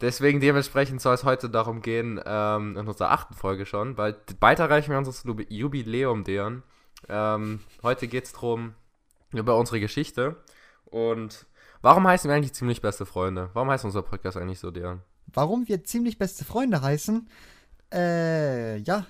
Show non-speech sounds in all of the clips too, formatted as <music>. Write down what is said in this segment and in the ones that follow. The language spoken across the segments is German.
Deswegen dementsprechend soll es heute darum gehen, ähm, in unserer achten Folge schon, weil bald erreichen wir unser Jubiläum deren. Ähm, heute geht es darum, über unsere Geschichte. Und warum heißen wir eigentlich ziemlich beste Freunde? Warum heißt unser Podcast eigentlich so deren? Warum wir ziemlich beste Freunde heißen? Äh, ja.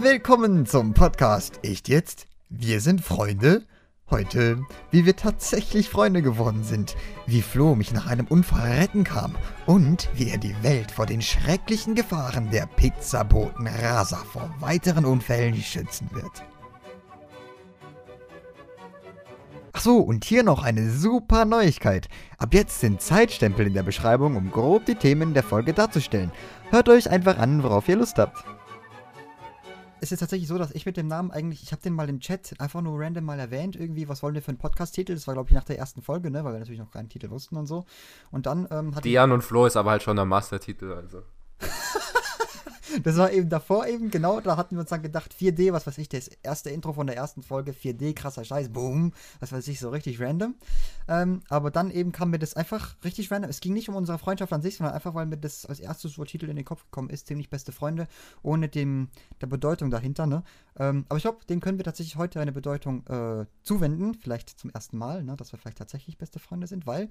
Willkommen zum Podcast. Echt jetzt? Wir sind Freunde? Heute, wie wir tatsächlich Freunde geworden sind, wie Flo mich nach einem Unfall retten kam und wie er die Welt vor den schrecklichen Gefahren der Pizzaboten Rasa vor weiteren Unfällen schützen wird. Achso, und hier noch eine super Neuigkeit. Ab jetzt sind Zeitstempel in der Beschreibung, um grob die Themen der Folge darzustellen. Hört euch einfach an, worauf ihr Lust habt es ist tatsächlich so, dass ich mit dem Namen eigentlich, ich habe den mal im Chat einfach nur random mal erwähnt, irgendwie, was wollen wir für einen Podcast-Titel? Das war, glaube ich, nach der ersten Folge, ne, weil wir natürlich noch keinen Titel wussten und so. Und dann ähm, hat Dian und Flo ist aber halt schon der Master-Titel, also. <laughs> Das war eben davor eben, genau, da hatten wir uns dann gedacht, 4D, was weiß ich, das erste Intro von der ersten Folge, 4D, krasser Scheiß, boom, was weiß ich, so richtig random. Ähm, aber dann eben kam mir das einfach richtig random. Es ging nicht um unsere Freundschaft an sich, sondern einfach, weil mir das als erstes so Titel in den Kopf gekommen ist, ziemlich beste Freunde, ohne dem, der Bedeutung dahinter, ne? Ähm, aber ich glaube, dem können wir tatsächlich heute eine Bedeutung äh, zuwenden, vielleicht zum ersten Mal, ne, dass wir vielleicht tatsächlich beste Freunde sind, weil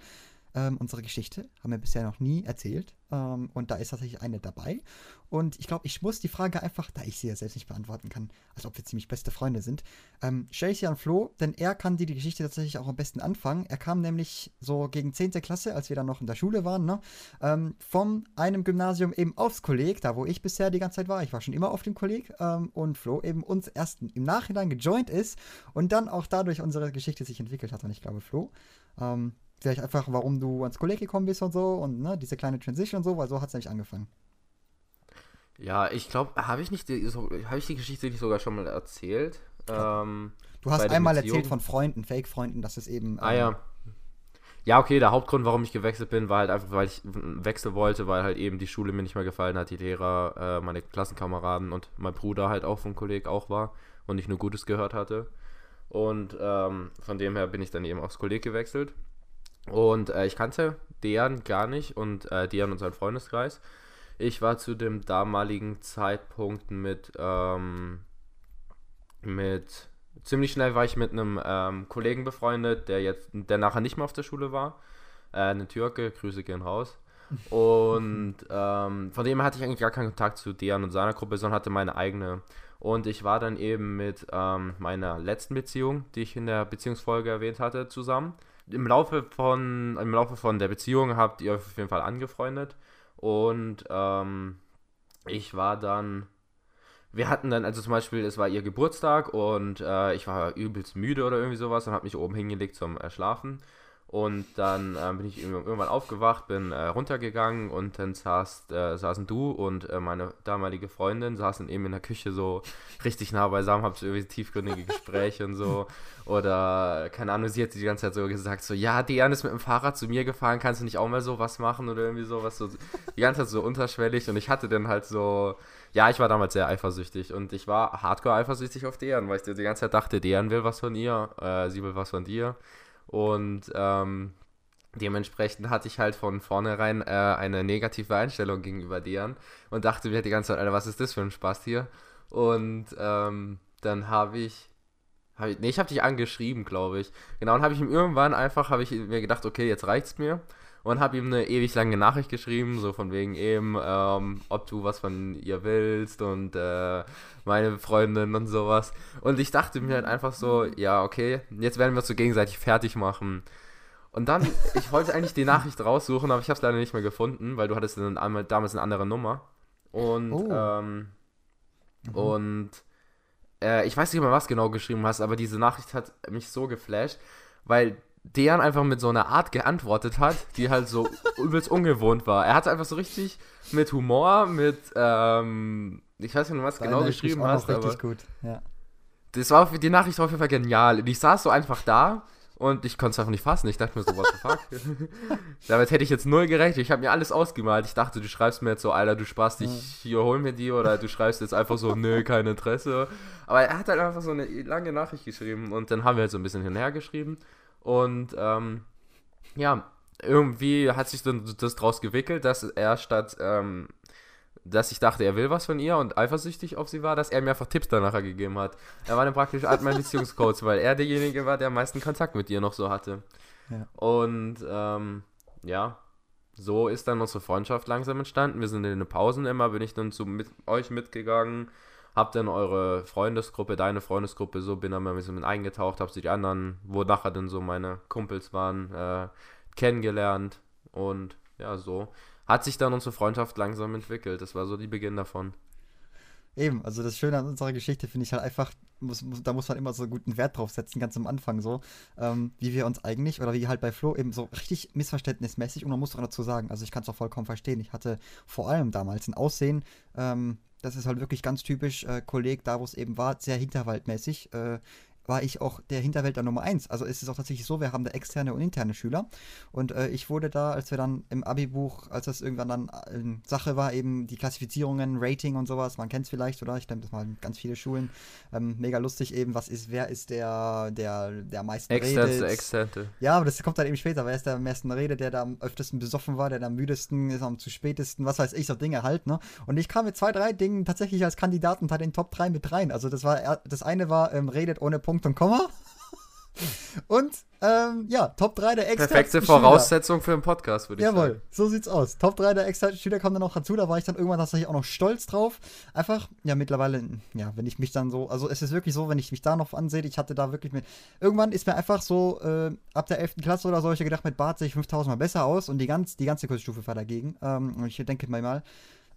ähm, unsere Geschichte haben wir bisher noch nie erzählt. Ähm, und da ist tatsächlich eine dabei. Und ich glaube, ich muss die Frage einfach, da ich sie ja selbst nicht beantworten kann, als ob wir ziemlich beste Freunde sind, ähm, stelle ich sie an Flo, denn er kann die, die Geschichte tatsächlich auch am besten anfangen. Er kam nämlich so gegen 10. Klasse, als wir dann noch in der Schule waren, ne, ähm, von einem Gymnasium eben aufs Kolleg, da wo ich bisher die ganze Zeit war. Ich war schon immer auf dem Kolleg ähm, und Flo eben uns erst im Nachhinein gejoint ist und dann auch dadurch unsere Geschichte sich entwickelt hat. Und ich glaube, Flo, ähm, vielleicht einfach, warum du ans Kolleg gekommen bist und so und ne, diese kleine Transition und so, weil so hat es nämlich angefangen. Ja, ich glaube, habe ich nicht die, so, habe ich die Geschichte nicht sogar schon mal erzählt? Ähm, du hast einmal erzählt von Freunden, Fake-Freunden, dass es eben. Ähm, ah ja. Ähm, ja, okay, der Hauptgrund, warum ich gewechselt bin, war halt einfach, weil ich wechseln wollte, weil halt eben die Schule mir nicht mehr gefallen hat, die Lehrer, äh, meine Klassenkameraden und mein Bruder halt auch vom Kolleg auch war und ich nur Gutes gehört hatte. Und ähm, von dem her bin ich dann eben aufs Kolleg gewechselt. Und äh, ich kannte Dejan gar nicht und äh, Dejan und sein Freundeskreis. Ich war zu dem damaligen Zeitpunkt mit, ähm, mit ziemlich schnell war ich mit einem ähm, Kollegen befreundet, der jetzt, der nachher nicht mehr auf der Schule war. Äh, eine Türke, Grüße gehen raus. <laughs> Und ähm, von dem hatte ich eigentlich gar keinen Kontakt zu Dejan und seiner Gruppe, sondern hatte meine eigene. Und ich war dann eben mit ähm, meiner letzten Beziehung, die ich in der Beziehungsfolge erwähnt hatte, zusammen im Laufe von, im Laufe von der Beziehung habt ihr auf jeden Fall angefreundet. Und ähm, ich war dann. Wir hatten dann, also zum Beispiel, es war ihr Geburtstag und äh, ich war übelst müde oder irgendwie sowas und habe mich oben hingelegt zum äh, Schlafen. Und dann äh, bin ich irgendwann aufgewacht, bin äh, runtergegangen und dann saß, äh, saßen du und äh, meine damalige Freundin saßen eben in der Küche so richtig nah beisammen, habt irgendwie tiefgründige Gespräche und so. Oder, keine Ahnung, sie hat die ganze Zeit so gesagt, so, ja, Diane ist mit dem Fahrrad zu mir gefahren, kannst du nicht auch mal so was machen oder irgendwie sowas, so die ganze Zeit so unterschwellig. Und ich hatte dann halt so, ja, ich war damals sehr eifersüchtig und ich war hardcore eifersüchtig auf Dejan, weil ich die ganze Zeit dachte, Dejan will was von ihr, äh, sie will was von dir. Und ähm, dementsprechend hatte ich halt von vornherein äh, eine negative Einstellung gegenüber Dejan und dachte mir die ganze Zeit, Alter, was ist das für ein Spaß hier? Und ähm, dann habe ich, hab ich, nee, ich habe dich angeschrieben, glaube ich. Genau, und habe ich ihm irgendwann einfach, habe ich mir gedacht, okay, jetzt reicht's mir. Und habe ihm eine ewig lange Nachricht geschrieben, so von wegen eben, ähm, ob du was von ihr willst und äh, meine Freundin und sowas. Und ich dachte mir halt einfach so, ja, okay, jetzt werden wir uns so gegenseitig fertig machen. Und dann, <laughs> ich wollte eigentlich die Nachricht raussuchen, aber ich habe es leider nicht mehr gefunden, weil du hattest dann damals eine andere Nummer. Und, oh. ähm, mhm. und äh, ich weiß nicht mehr, was genau geschrieben hast, aber diese Nachricht hat mich so geflasht, weil Dejan einfach mit so einer Art geantwortet hat, die halt so <laughs> übelst ungewohnt war. Er hat einfach so richtig mit Humor, mit, ähm, ich weiß nicht, was genau geschrieben hast, aber. Richtig gut, ja. Das war die Nachricht war auf jeden Fall genial. Ich saß so einfach da und ich konnte es einfach nicht fassen. Ich dachte mir so, what the fuck? <laughs> Damit hätte ich jetzt null gerechnet. Ich habe mir alles ausgemalt. Ich dachte, du schreibst mir jetzt so, Alter, du sparst dich, hier hol mir die. Oder du schreibst jetzt einfach so, nö, kein Interesse. Aber er hat halt einfach so eine lange Nachricht geschrieben. Und dann haben wir halt so ein bisschen hinhergeschrieben. Und ähm, ja, irgendwie hat sich dann das draus gewickelt, dass er statt, ähm, dass ich dachte, er will was von ihr und eifersüchtig auf sie war, dass er mir einfach Tipps danach gegeben hat. Er war dann praktisch Art mein Beziehungscoach, weil er derjenige war, der am meisten Kontakt mit ihr noch so hatte. Ja. Und ähm, ja, so ist dann unsere Freundschaft langsam entstanden. Wir sind in den Pausen immer, bin ich dann zu mit euch mitgegangen, hab dann eure Freundesgruppe, deine Freundesgruppe, so bin dann mal ein bisschen eingetaucht, hab sie die anderen, wo nachher dann so meine Kumpels waren, äh, kennengelernt und ja, so hat sich dann unsere Freundschaft langsam entwickelt. Das war so die Beginn davon. Eben, also das Schöne an unserer Geschichte finde ich halt einfach, muss, muss, da muss man immer so guten Wert drauf setzen, ganz am Anfang so, ähm, wie wir uns eigentlich, oder wie halt bei Flo eben so richtig missverständnismäßig, und man muss auch dazu sagen, also ich kann es auch vollkommen verstehen, ich hatte vor allem damals ein Aussehen, ähm, das ist halt wirklich ganz typisch äh, Kolleg, da wo es eben war, sehr hinterwaldmäßig. Äh, war ich auch der Hinterwäldler Nummer eins. Also ist es auch tatsächlich so, wir haben da externe und interne Schüler. Und äh, ich wurde da, als wir dann im Abi-Buch, als das irgendwann dann äh, Sache war, eben die Klassifizierungen, Rating und sowas, man kennt es vielleicht, oder? Ich denke, das waren ganz viele Schulen. Ähm, mega lustig eben, was ist, wer ist der, der, der meisten Externe. Externe. Ja, aber das kommt dann eben später. Wer ist der am meisten redet, der da am öftesten besoffen war, der da am müdesten ist, am zu spätesten, was weiß ich, so Dinge halt, ne? Und ich kam mit zwei, drei Dingen tatsächlich als Kandidat unter den Top 3 mit rein. Also das war, das eine war, ähm, redet ohne Punkt Punkt und Komma. Und ähm, ja, Top 3 der externen Perfekte Voraussetzung für einen Podcast, würde ich Jawohl, sagen. Jawohl, so sieht's aus. Top 3 der externen Schüler kommen dann noch dazu. Da war ich dann irgendwann tatsächlich auch noch stolz drauf. Einfach, ja, mittlerweile, ja, wenn ich mich dann so, also es ist wirklich so, wenn ich mich da noch ansehe, ich hatte da wirklich mit, irgendwann ist mir einfach so, äh, ab der 11. Klasse oder so, ich gedacht, mit Bart sehe ich 5000 Mal besser aus und die, ganz, die ganze Kursstufe war dagegen. Ähm, ich denke mal mal,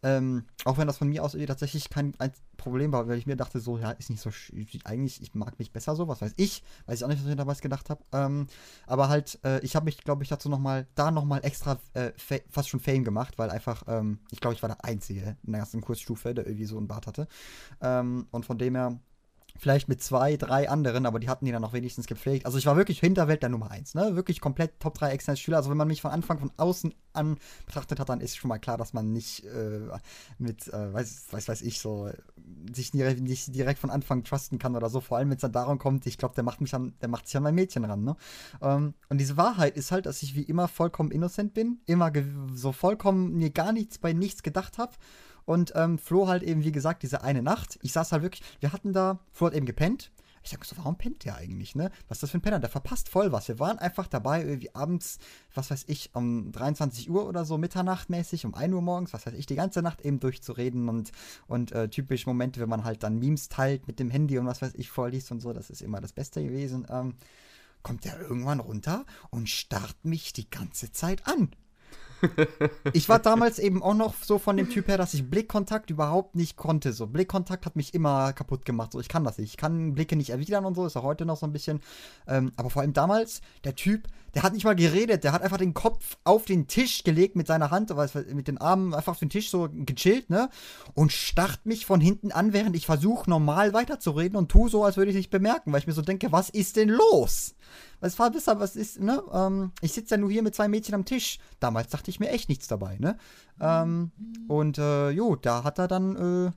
ähm, auch wenn das von mir aus tatsächlich kein Problem war, weil ich mir dachte, so, ja, ist nicht so, eigentlich, ich mag mich besser so, was weiß ich, weiß ich auch nicht, was ich damals gedacht habe. Ähm, aber halt, äh, ich habe mich, glaube ich, dazu nochmal, da nochmal extra äh, fast schon Fame gemacht, weil einfach, ähm, ich glaube, ich war der Einzige in der ganzen Kursstufe, der irgendwie so einen Bart hatte. Ähm, und von dem her, Vielleicht mit zwei, drei anderen, aber die hatten die dann auch wenigstens gepflegt. Also ich war wirklich Hinterwelt der Nummer eins, ne? Wirklich komplett Top 3 externe Schüler. Also wenn man mich von Anfang von außen an betrachtet hat, dann ist schon mal klar, dass man nicht äh, mit, äh, weiß, weiß, weiß ich, so sich nicht direkt von Anfang trusten kann oder so. Vor allem, wenn es dann darum kommt, ich glaube, der macht mich an, der macht sich an mein Mädchen ran, ne? Ähm, und diese Wahrheit ist halt, dass ich wie immer vollkommen innocent bin, immer so vollkommen mir gar nichts bei nichts gedacht habe und ähm, Flo halt eben, wie gesagt, diese eine Nacht. Ich saß halt wirklich, wir hatten da, Flo hat eben gepennt. Ich sag so, warum pennt der eigentlich, ne? Was ist das für ein Penner? Der verpasst voll was. Wir waren einfach dabei, irgendwie abends, was weiß ich, um 23 Uhr oder so, Mitternachtmäßig, um 1 Uhr morgens, was weiß ich, die ganze Nacht eben durchzureden und, und äh, typisch Momente, wenn man halt dann Memes teilt mit dem Handy und was weiß ich, vorliest und so, das ist immer das Beste gewesen. Ähm, kommt der irgendwann runter und starrt mich die ganze Zeit an ich war damals eben auch noch so von dem Typ her, dass ich Blickkontakt überhaupt nicht konnte. So, Blickkontakt hat mich immer kaputt gemacht. So, ich kann das nicht. Ich kann Blicke nicht erwidern und so, ist auch heute noch so ein bisschen. Ähm, aber vor allem damals, der Typ, der hat nicht mal geredet, der hat einfach den Kopf auf den Tisch gelegt mit seiner Hand, mit den Armen einfach auf den Tisch so gechillt, ne? Und starrt mich von hinten an, während ich versuche, normal weiterzureden und tu so, als würde ich nicht bemerken, weil ich mir so denke, was ist denn los? Was war besser, was ist, ne? Ähm, ich sitze ja nur hier mit zwei Mädchen am Tisch. Damals dachte ich mir echt nichts dabei, ne? Ähm, und äh, jo, da hat er dann äh,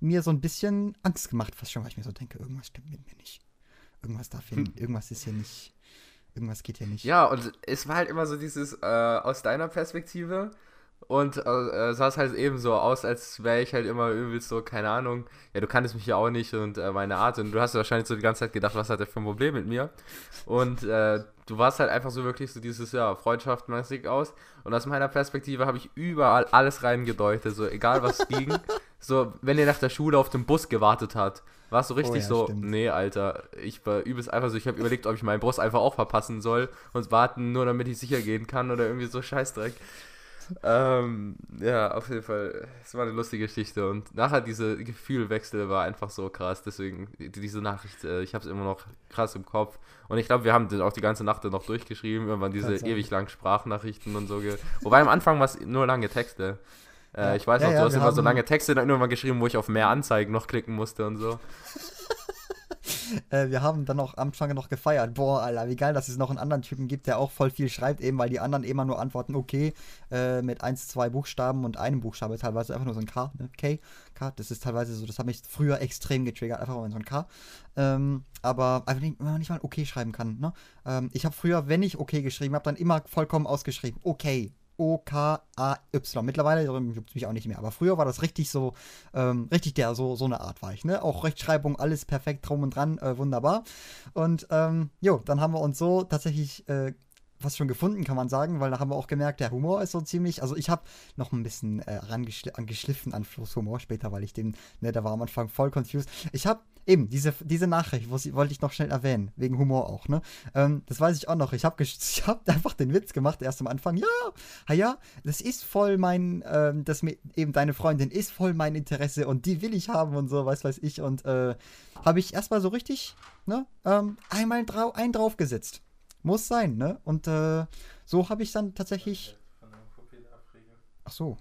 mir so ein bisschen Angst gemacht, fast schon, weil ich mir so denke, irgendwas stimmt mit mir nicht. Irgendwas darf hier, hm. irgendwas ist hier nicht Irgendwas geht hier nicht. Ja, und es war halt immer so dieses, äh, aus deiner Perspektive. Und äh, sah es halt eben so aus, als wäre ich halt immer übelst so, keine Ahnung, ja, du kanntest mich ja auch nicht und äh, meine Art. Und du hast wahrscheinlich so die ganze Zeit gedacht, was hat der für ein Problem mit mir? Und äh, du warst halt einfach so wirklich so dieses, ja, freundschaftmäßig aus. Und aus meiner Perspektive habe ich überall alles reingedeutet, so egal was <laughs> ging. so, wenn ihr nach der Schule auf dem Bus gewartet hat, war es so richtig oh ja, so, stimmt. nee, Alter, ich war übelst einfach so, ich habe überlegt, ob ich meinen Bus einfach auch verpassen soll und warten, nur damit ich sicher gehen kann oder irgendwie so Scheißdreck. Ähm, ja, auf jeden Fall, es war eine lustige Geschichte und nachher diese Gefühlwechsel war einfach so krass, deswegen diese Nachricht, äh, ich habe es immer noch krass im Kopf. Und ich glaube, wir haben auch die ganze Nacht noch durchgeschrieben, irgendwann diese ewig langen Sprachnachrichten und so, wobei am Anfang war es nur lange Texte. Äh, ich weiß ja, noch, ja, du hast immer so lange Texte dann irgendwann geschrieben, wo ich auf mehr Anzeigen noch klicken musste und so. Äh, wir haben dann auch am Anfang noch gefeiert. Boah, Alter, wie geil, dass es noch einen anderen Typen gibt, der auch voll viel schreibt, eben weil die anderen immer nur antworten, okay, äh, mit eins, zwei Buchstaben und einem Buchstabe teilweise einfach nur so ein K, ne? K, K, das ist teilweise so, das hat mich früher extrem getriggert, einfach mal so ein K. Ähm, aber einfach nicht, wenn man nicht mal okay schreiben kann, ne? Ähm, ich habe früher, wenn ich okay geschrieben habe, dann immer vollkommen ausgeschrieben, okay, O-K-A-Y. Mittlerweile juckt es mich auch nicht mehr. Aber früher war das richtig so, ähm, richtig der, so, so eine Art war ich, ne? Auch Rechtschreibung, alles perfekt drum und dran, äh, wunderbar. Und ähm, jo, dann haben wir uns so tatsächlich äh, was schon gefunden, kann man sagen, weil da haben wir auch gemerkt, der Humor ist so ziemlich, also ich habe noch ein bisschen äh, angeschliffen an Flo's Humor später, weil ich den, ne, der war am Anfang voll confused. Ich habe eben, diese, diese Nachricht wollte ich noch schnell erwähnen, wegen Humor auch, ne? Ähm, das weiß ich auch noch. Ich habe <laughs> hab einfach den Witz gemacht, erst am Anfang. Ja, ha ja, das ist voll mein, ähm, das eben deine Freundin ist voll mein Interesse und die will ich haben und so, weiß weiß ich. Und äh, habe ich erstmal so richtig, ne, ähm, einmal drau einen draufgesetzt. Muss sein, ne? Und äh, so habe ich dann tatsächlich. Ach so.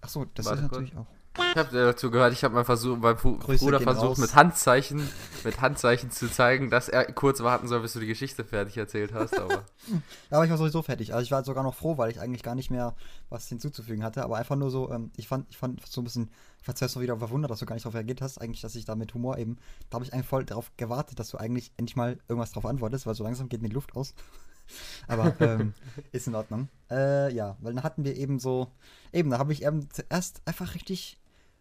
Ach so, das Warte ist natürlich kurz. auch. Ich habe dazu gehört, ich habe mal versucht, mein Bruder versucht mit Handzeichen, mit Handzeichen zu zeigen, dass er kurz warten soll, bis du die Geschichte fertig erzählt hast. Aber, <laughs> ja, aber ich war sowieso fertig. Also ich war sogar noch froh, weil ich eigentlich gar nicht mehr was hinzuzufügen hatte. Aber einfach nur so, ähm, ich fand, ich fand so ein bisschen, ich war zuerst noch wieder verwundert, dass du gar nicht darauf reagiert hast. Eigentlich, dass ich da mit Humor eben, da habe ich eigentlich voll darauf gewartet, dass du eigentlich endlich mal irgendwas drauf antwortest, weil so langsam geht mir die Luft aus. <laughs> Aber ähm, ist in Ordnung. Äh, ja, weil dann hatten wir eben so, eben, da habe ich eben zuerst einfach richtig,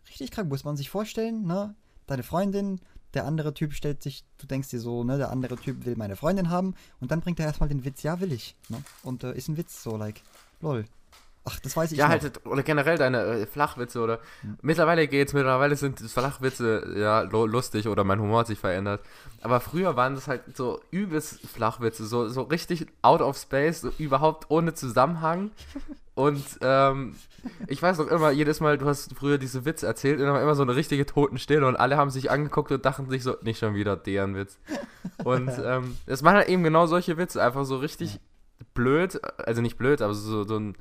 richtig krank, muss man sich vorstellen, ne? Deine Freundin, der andere Typ stellt sich, du denkst dir so, ne, der andere Typ will meine Freundin haben und dann bringt er erstmal den Witz, ja, will ich, ne? Und äh, ist ein Witz, so, like, lol. Ach, das weiß ich ja, noch. halt, oder generell deine äh, Flachwitze oder. Hm. Mittlerweile geht's, mittlerweile sind Flachwitze ja lustig oder mein Humor hat sich verändert. Aber früher waren das halt so übelst Flachwitze, so, so richtig out of space, so überhaupt ohne Zusammenhang. Und ähm, ich weiß noch immer, jedes Mal, du hast früher diese Witze erzählt und dann war immer so eine richtige Totenstille und alle haben sich angeguckt und dachten sich so, nicht schon wieder deren Witz. Und <laughs> ähm, es waren halt eben genau solche Witze, einfach so richtig blöd, also nicht blöd, aber so, so ein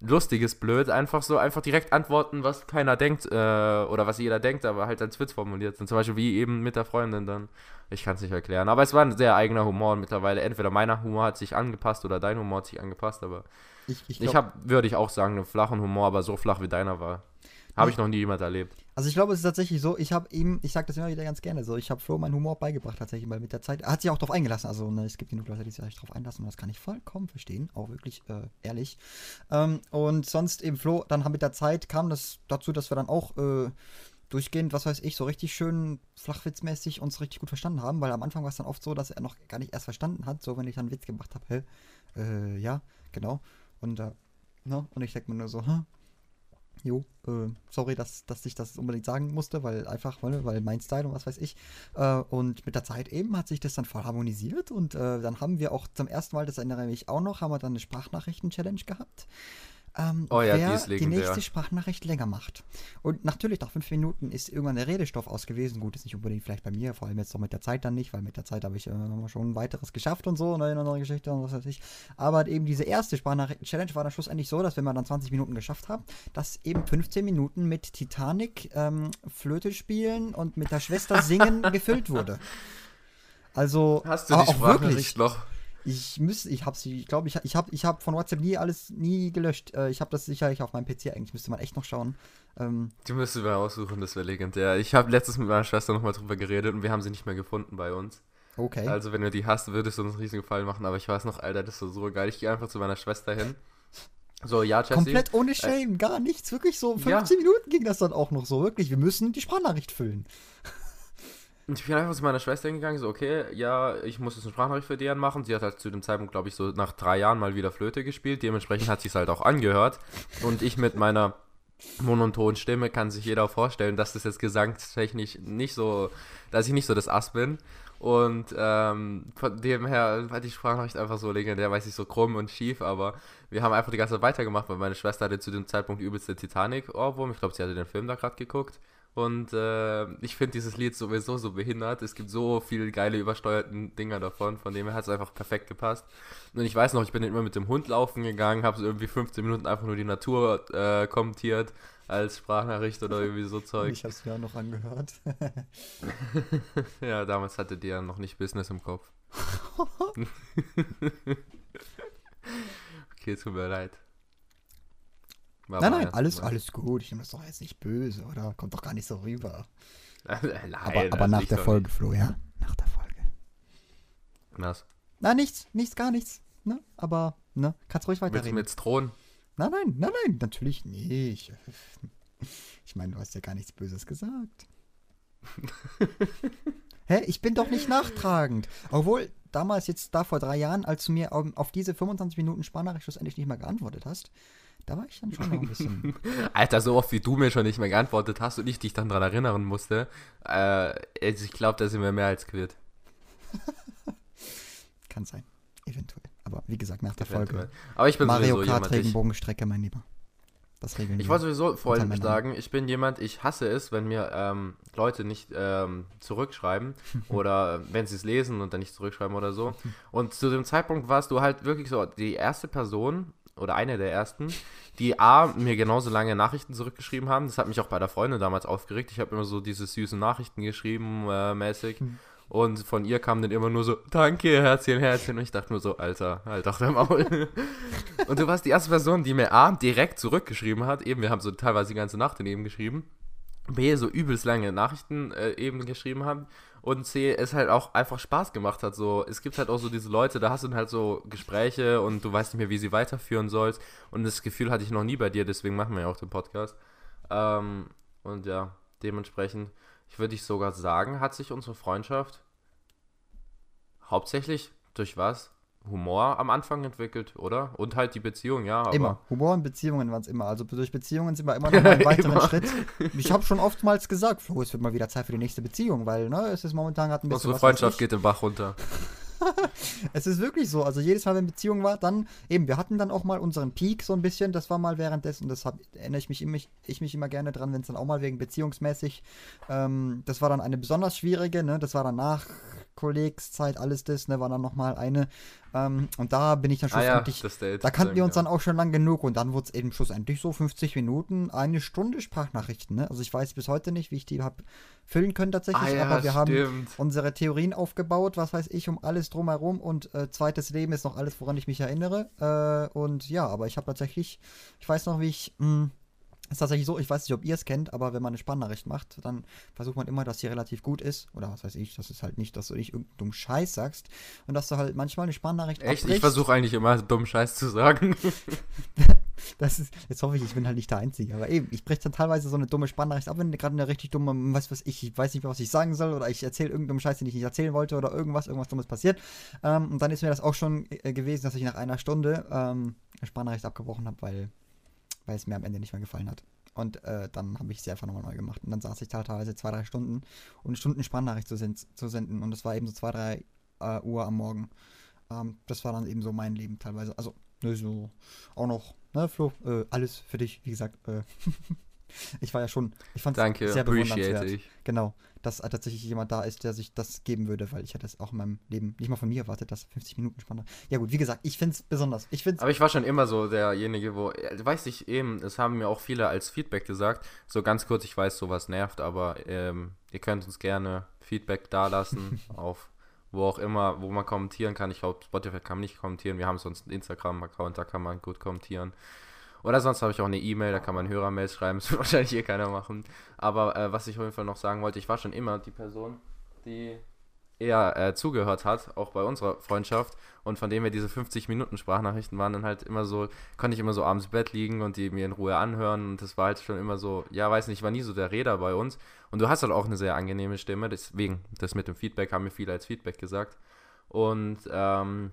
lustiges Blöd, einfach so, einfach direkt antworten, was keiner denkt, äh, oder was jeder denkt, aber halt als Witz formuliert sind. Zum Beispiel wie eben mit der Freundin dann. Ich kann es nicht erklären. Aber es war ein sehr eigener Humor und mittlerweile entweder meiner Humor hat sich angepasst oder dein Humor hat sich angepasst, aber ich, ich, ich habe, würde ich auch sagen, einen flachen Humor, aber so flach wie deiner war. Habe ich noch nie jemand erlebt. Also ich glaube, es ist tatsächlich so, ich habe ihm, ich sage das immer wieder ganz gerne so, ich habe Flo meinen Humor beigebracht tatsächlich, weil mit der Zeit, er hat sich auch darauf eingelassen, also ne, es gibt genug Leute, die sich darauf einlassen und das kann ich vollkommen verstehen, auch wirklich äh, ehrlich. Ähm, und sonst eben Flo, dann haben mit der Zeit kam das dazu, dass wir dann auch äh, durchgehend, was weiß ich, so richtig schön flachwitzmäßig uns richtig gut verstanden haben, weil am Anfang war es dann oft so, dass er noch gar nicht erst verstanden hat, so wenn ich dann einen Witz gemacht habe, hä, äh, ja, genau. Und, äh, ne, und ich denke mir nur so, hä, jo, äh, sorry, dass, dass ich das unbedingt sagen musste, weil einfach, weil, weil mein Style und was weiß ich. Äh, und mit der Zeit eben hat sich das dann voll harmonisiert und äh, dann haben wir auch zum ersten Mal, das erinnere ich mich auch noch, haben wir dann eine Sprachnachrichten-Challenge gehabt ähm, oh ja, wer die, die, nächste Sprachnachricht länger macht. Und natürlich, nach fünf Minuten ist irgendwann der Redestoff aus gewesen. Gut, ist nicht unbedingt vielleicht bei mir, vor allem jetzt noch mit der Zeit dann nicht, weil mit der Zeit habe ich äh, schon ein weiteres geschafft und so, eine neue Geschichte und was weiß ich. Aber eben diese erste Sprachnachrichten-Challenge war dann schlussendlich so, dass wenn wir dann 20 Minuten geschafft haben, dass eben 15 Minuten mit Titanic, ähm, Flöte spielen und mit der Schwester singen <laughs> gefüllt wurde. Also, Hast du die Sprachnachricht noch? Ich müsste, ich habe sie, ich glaube, ich, ich habe ich hab von WhatsApp nie alles, nie gelöscht. Äh, ich habe das sicherlich auf meinem PC eigentlich, müsste man echt noch schauen. Ähm, die müsste man aussuchen, das wäre legendär. Ich habe letztens mit meiner Schwester nochmal drüber geredet und wir haben sie nicht mehr gefunden bei uns. Okay. Also, wenn du die hast, würdest du uns einen riesigen Gefallen machen, aber ich weiß noch, Alter, das ist so geil. Ich gehe einfach zu meiner Schwester hin. So, ja, Jesse. Komplett ohne äh, Shame, äh, gar nichts. Wirklich so 15 ja. Minuten ging das dann auch noch so. Wirklich, wir müssen die Sprachnachricht füllen. Ich bin einfach zu meiner Schwester hingegangen, so, okay, ja, ich muss jetzt eine Sprachnachricht für die machen. Sie hat halt zu dem Zeitpunkt, glaube ich, so nach drei Jahren mal wieder Flöte gespielt. Dementsprechend hat sie es halt auch angehört. Und ich mit meiner monotonen Stimme kann sich jeder vorstellen, dass das jetzt gesangstechnisch nicht so, dass ich nicht so das Ass bin. Und ähm, von dem her war die Sprachnachricht einfach so legendär, weiß ich, so krumm und schief, aber wir haben einfach die ganze Zeit weitergemacht, weil meine Schwester hatte zu dem Zeitpunkt übelste Titanic-Ohrwurm. Ich glaube, sie hatte den Film da gerade geguckt. Und äh, ich finde dieses Lied sowieso so behindert. Es gibt so viele geile übersteuerten Dinger davon, von dem her hat es einfach perfekt gepasst. Und ich weiß noch, ich bin immer mit dem Hund laufen gegangen, habe so irgendwie 15 Minuten einfach nur die Natur äh, kommentiert als Sprachnachricht oder irgendwie so Zeug. Ich habe es mir auch noch angehört. <laughs> ja, damals hatte die ja noch nicht Business im Kopf. <laughs> <laughs> okay, tut mir leid. War nein, nein, alles, alles gut. Ich nehme das doch jetzt nicht böse, oder? Kommt doch gar nicht so rüber. <laughs> nein, aber, aber nach der Folge, nicht. Flo, ja? Nach der Folge. Was? Na, nichts, nichts, gar nichts. Ne? Aber, ne? Kannst ruhig weiterreden. Willst du mir jetzt drohen? Nein, nein, nein, nein, natürlich nicht. <laughs> Ich meine, du hast ja gar nichts Böses gesagt. <laughs> Hä? Ich bin doch nicht nachtragend. Obwohl, damals, jetzt da vor drei Jahren, als du mir auf diese 25 Minuten Sparnachricht schlussendlich nicht mehr geantwortet hast, da war ich dann schon noch ein bisschen. <laughs> Alter, so oft wie du mir schon nicht mehr geantwortet hast und ich dich dann daran erinnern musste, äh, ich glaube, da sind wir mehr als quitt. <laughs> Kann sein. Eventuell. Aber wie gesagt, nach der Eventuell. Folge. Aber ich bin Mario sowieso Kart Regenbogenstrecke, mein Lieber. Das regeln Ich wollte sowieso vorhin sagen, ich bin jemand, ich hasse es, wenn mir ähm, Leute nicht ähm, zurückschreiben <laughs> oder wenn sie es lesen und dann nicht zurückschreiben oder so. Und zu dem Zeitpunkt warst du halt wirklich so die erste Person, oder eine der ersten, die A, mir genauso lange Nachrichten zurückgeschrieben haben. Das hat mich auch bei der Freundin damals aufgeregt. Ich habe immer so diese süßen Nachrichten geschrieben, äh, mäßig. Hm. Und von ihr kam dann immer nur so, danke, Herzchen, Herzchen. Und ich dachte nur so, Alter, halt doch der Maul. <laughs> und du warst die erste Person, die mir A, direkt zurückgeschrieben hat. Eben, wir haben so teilweise die ganze Nacht daneben geschrieben. B, so übelst lange Nachrichten äh, eben geschrieben haben und C, es halt auch einfach Spaß gemacht hat. So, es gibt halt auch so diese Leute, da hast du dann halt so Gespräche und du weißt nicht mehr, wie sie weiterführen sollst. Und das Gefühl hatte ich noch nie bei dir, deswegen machen wir ja auch den Podcast. Ähm, und ja, dementsprechend, ich würde ich sogar sagen, hat sich unsere Freundschaft hauptsächlich durch was? Humor am Anfang entwickelt, oder? Und halt die Beziehung, ja. immer. Humor und Beziehungen waren es immer. Also durch Beziehungen sind wir immer noch <laughs> einen weiteren Schritt. Ich habe schon oftmals gesagt, Flo, es wird mal wieder Zeit für die nächste Beziehung, weil ne, es ist momentan gerade ein bisschen. Unsere Freundschaft geht den Bach runter. <laughs> es ist wirklich so. Also jedes Mal, wenn Beziehung war, dann eben, wir hatten dann auch mal unseren Peak so ein bisschen. Das war mal währenddessen, das hab, erinnere ich mich, immer, ich mich immer gerne dran, wenn es dann auch mal wegen beziehungsmäßig, ähm, das war dann eine besonders schwierige, ne? Das war danach Kollegszeit, alles das, ne, war dann nochmal eine. Ähm, und da bin ich dann schlussendlich, ah ja, da kannten wir uns dann auch schon lang genug und dann wurde es eben schlussendlich so 50 Minuten, eine Stunde Sprachnachrichten, ne? Also ich weiß bis heute nicht, wie ich die habe füllen können tatsächlich, ah ja, aber wir stimmt. haben unsere Theorien aufgebaut, was weiß ich, um alles drumherum und äh, zweites Leben ist noch alles, woran ich mich erinnere. Äh, und ja, aber ich habe tatsächlich, ich weiß noch, wie ich, mh, hm, ist tatsächlich so, ich weiß nicht, ob ihr es kennt, aber wenn man eine Spannnachricht macht, dann versucht man immer, dass sie relativ gut ist. Oder was weiß ich, das ist halt nicht, dass du nicht irgendeinen dummen Scheiß sagst. Und dass du halt manchmal eine Spannnachricht Echt? Abbrichst. Ich versuche eigentlich immer dummen Scheiß zu sagen. <laughs> das ist, jetzt hoffe ich, ich bin halt nicht der Einzige. Aber eben, ich breche dann teilweise so eine dumme Spannnachricht ab, wenn gerade eine richtig dumme, was weiß ich, ich weiß nicht mehr, was ich sagen soll. Oder ich erzähle irgendeinen Scheiß, den ich nicht erzählen wollte. Oder irgendwas, irgendwas Dummes passiert. Ähm, und dann ist mir das auch schon äh, gewesen, dass ich nach einer Stunde ähm, eine Spannachricht abgebrochen habe, weil weil es mir am Ende nicht mehr gefallen hat. Und äh, dann habe ich sie einfach nochmal neu gemacht. Und dann saß ich teilweise zwei, drei Stunden, um Stunden Sprachnachricht zu, zu senden. Und das war eben so zwei, drei äh, Uhr am Morgen. Ähm, das war dann eben so mein Leben teilweise. Also, ne, so auch noch, ne, Flo, äh, alles für dich, wie gesagt. <laughs> Äh, ich war ja schon, ich fand es sehr bewundernswert. Genau, dass tatsächlich jemand da ist, der sich das geben würde, weil ich hätte es auch in meinem Leben nicht mal von mir erwartet, dass 50 Minuten spannend. Ja gut, wie gesagt, ich finde es besonders. Ich find's Aber ich war schon immer so derjenige, wo, weiß ich eben, es haben mir auch viele als Feedback gesagt, so ganz kurz, ich weiß, sowas nervt, aber ähm, ihr könnt uns gerne Feedback dalassen <laughs> auf wo auch immer, wo man kommentieren kann. Ich glaube, Spotify kann man nicht kommentieren. Wir haben sonst einen Instagram-Account, da kann man gut kommentieren. Oder sonst habe ich auch eine E-Mail, da kann man Hörermails schreiben, das <laughs> wird wahrscheinlich hier keiner machen. Aber äh, was ich auf jeden Fall noch sagen wollte, ich war schon immer die Person, die eher äh, zugehört hat, auch bei unserer Freundschaft. Und von dem wir diese 50 Minuten Sprachnachrichten waren dann halt immer so, konnte ich immer so abends im Bett liegen und die mir in Ruhe anhören. Und das war halt schon immer so, ja, weiß nicht, war nie so der Räder bei uns. Und du hast halt auch eine sehr angenehme Stimme, deswegen, das mit dem Feedback haben mir viele als Feedback gesagt. Und ähm,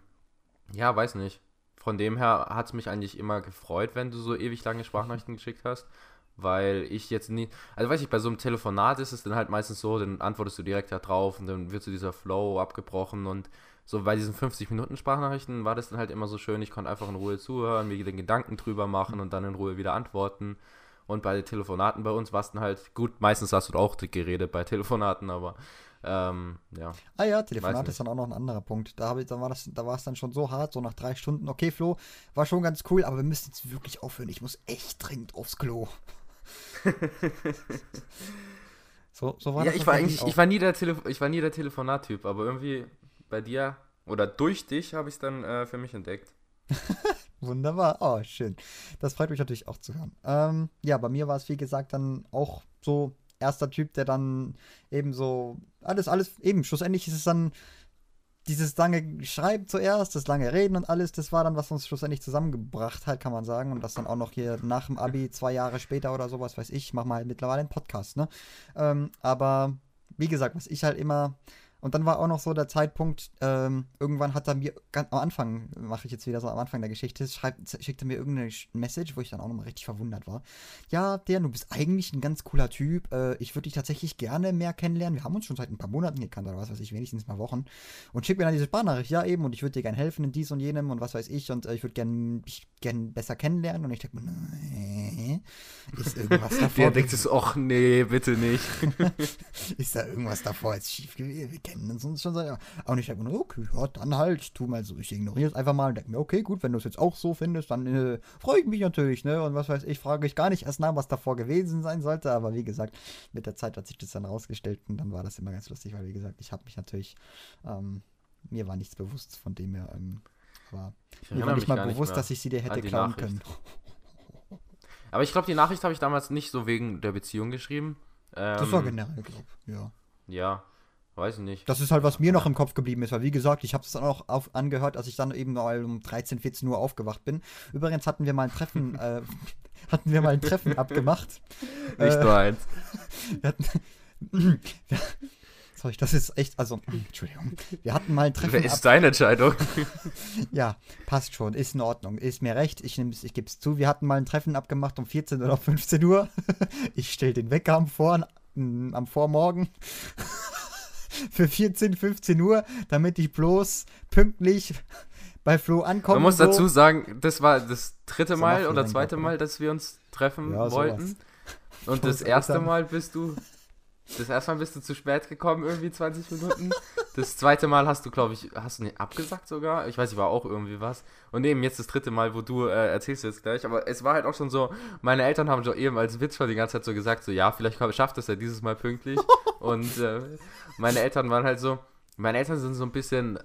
ja, weiß nicht von dem her hat es mich eigentlich immer gefreut, wenn du so ewig lange Sprachnachrichten geschickt hast, weil ich jetzt nie, also weiß ich, bei so einem Telefonat ist es dann halt meistens so, dann antwortest du direkt da drauf und dann wird so dieser Flow abgebrochen und so bei diesen 50 Minuten Sprachnachrichten war das dann halt immer so schön, ich konnte einfach in Ruhe zuhören, mir den Gedanken drüber machen und dann in Ruhe wieder antworten. Und bei Telefonaten bei uns warst du halt, gut, meistens hast du auch geredet bei Telefonaten, aber ähm, ja. Ah ja, Telefonat ist dann auch noch ein anderer Punkt. Da, ich, da war da es dann schon so hart, so nach drei Stunden. Okay, Flo, war schon ganz cool, aber wir müssen jetzt wirklich aufhören. Ich muss echt dringend aufs Klo. <laughs> so, so war ja, das ich war eigentlich, ich war nie der Telef ich war nie der Telefonat-Typ, aber irgendwie bei dir oder durch dich habe ich es dann äh, für mich entdeckt. <laughs> Wunderbar. Oh, schön. Das freut mich natürlich auch zu hören. Ähm, ja, bei mir war es, wie gesagt, dann auch so erster Typ, der dann eben so alles, alles, eben, schlussendlich ist es dann dieses lange Schreiben zuerst, das lange Reden und alles, das war dann, was uns schlussendlich zusammengebracht hat, kann man sagen. Und das dann auch noch hier nach dem Abi, zwei Jahre später oder sowas, weiß ich, machen wir halt mittlerweile einen Podcast, ne? Ähm, aber wie gesagt, was ich halt immer und dann war auch noch so der Zeitpunkt, ähm, irgendwann hat er mir, ganz am Anfang, mache ich jetzt wieder so am Anfang der Geschichte, schreibt, schickt er mir irgendeine Message, wo ich dann auch nochmal richtig verwundert war. Ja, der, du bist eigentlich ein ganz cooler Typ. Äh, ich würde dich tatsächlich gerne mehr kennenlernen. Wir haben uns schon seit ein paar Monaten gekannt oder was weiß ich, wenigstens mal Wochen. Und schickt mir dann diese Sprachnachricht, ja eben, und ich würde dir gerne helfen in dies und jenem und was weiß ich. Und äh, ich würde gerne gern besser kennenlernen. Und ich denke mir, nee, ist irgendwas <laughs> davor. der denkt es, ach nee, bitte nicht. <laughs> ist da irgendwas davor jetzt schief gewesen? Kennen uns schon seit Und ich denke mir, okay, ja, dann halt, ich tu mal so, ich ignoriere es einfach mal und denke mir, okay, gut, wenn du es jetzt auch so findest, dann äh, freue ich mich natürlich, ne? Und was weiß ich, frage ich gar nicht erst nach, was davor gewesen sein sollte, aber wie gesagt, mit der Zeit hat sich das dann rausgestellt und dann war das immer ganz lustig, weil wie gesagt, ich habe mich natürlich, ähm, mir war nichts bewusst von dem her, ähm, aber mir war nicht mal bewusst, dass ich sie dir hätte klauen Nachricht. können. <laughs> Aber ich glaube, die Nachricht habe ich damals nicht so wegen der Beziehung geschrieben. Ähm, das war ähm, generell, glaube ich, ja. Ja, Weiß ich nicht. Das ist halt, was mir noch im Kopf geblieben ist, weil wie gesagt, ich habe es dann auch auf, angehört, als ich dann eben mal um 13, 14 Uhr aufgewacht bin. Übrigens hatten wir mal ein Treffen, <laughs> äh, hatten wir mal ein Treffen abgemacht. Nicht äh, nur eins. <laughs> Wir hatten, <clears throat> ja, sorry, das ist echt, also, Entschuldigung. Wir hatten mal ein Treffen. Ist deine Entscheidung. <laughs> ja, passt schon, ist in Ordnung, ist mir recht, ich, ich gebe es zu. Wir hatten mal ein Treffen abgemacht um 14 oder 15 Uhr. ich stelle den Wecker am, Vor am Vormorgen für 14, 15 Uhr, damit ich bloß pünktlich bei Flo ankomme. Man muss so. dazu sagen, das war das dritte das Mal oder zweite Mal, dass wir uns treffen ja, wollten. Und <laughs> das erste Mal bist du das erste Mal bist du zu spät gekommen, irgendwie 20 Minuten. Das zweite Mal hast du, glaube ich, hast du nicht abgesagt sogar? Ich weiß, ich war auch irgendwie was. Und eben jetzt das dritte Mal, wo du äh, erzählst jetzt gleich. Aber es war halt auch schon so, meine Eltern haben schon eben als Witz schon die ganze Zeit so gesagt, so ja, vielleicht schafft es er dieses Mal pünktlich. <laughs> Und äh, meine Eltern waren halt so, meine Eltern sind so ein bisschen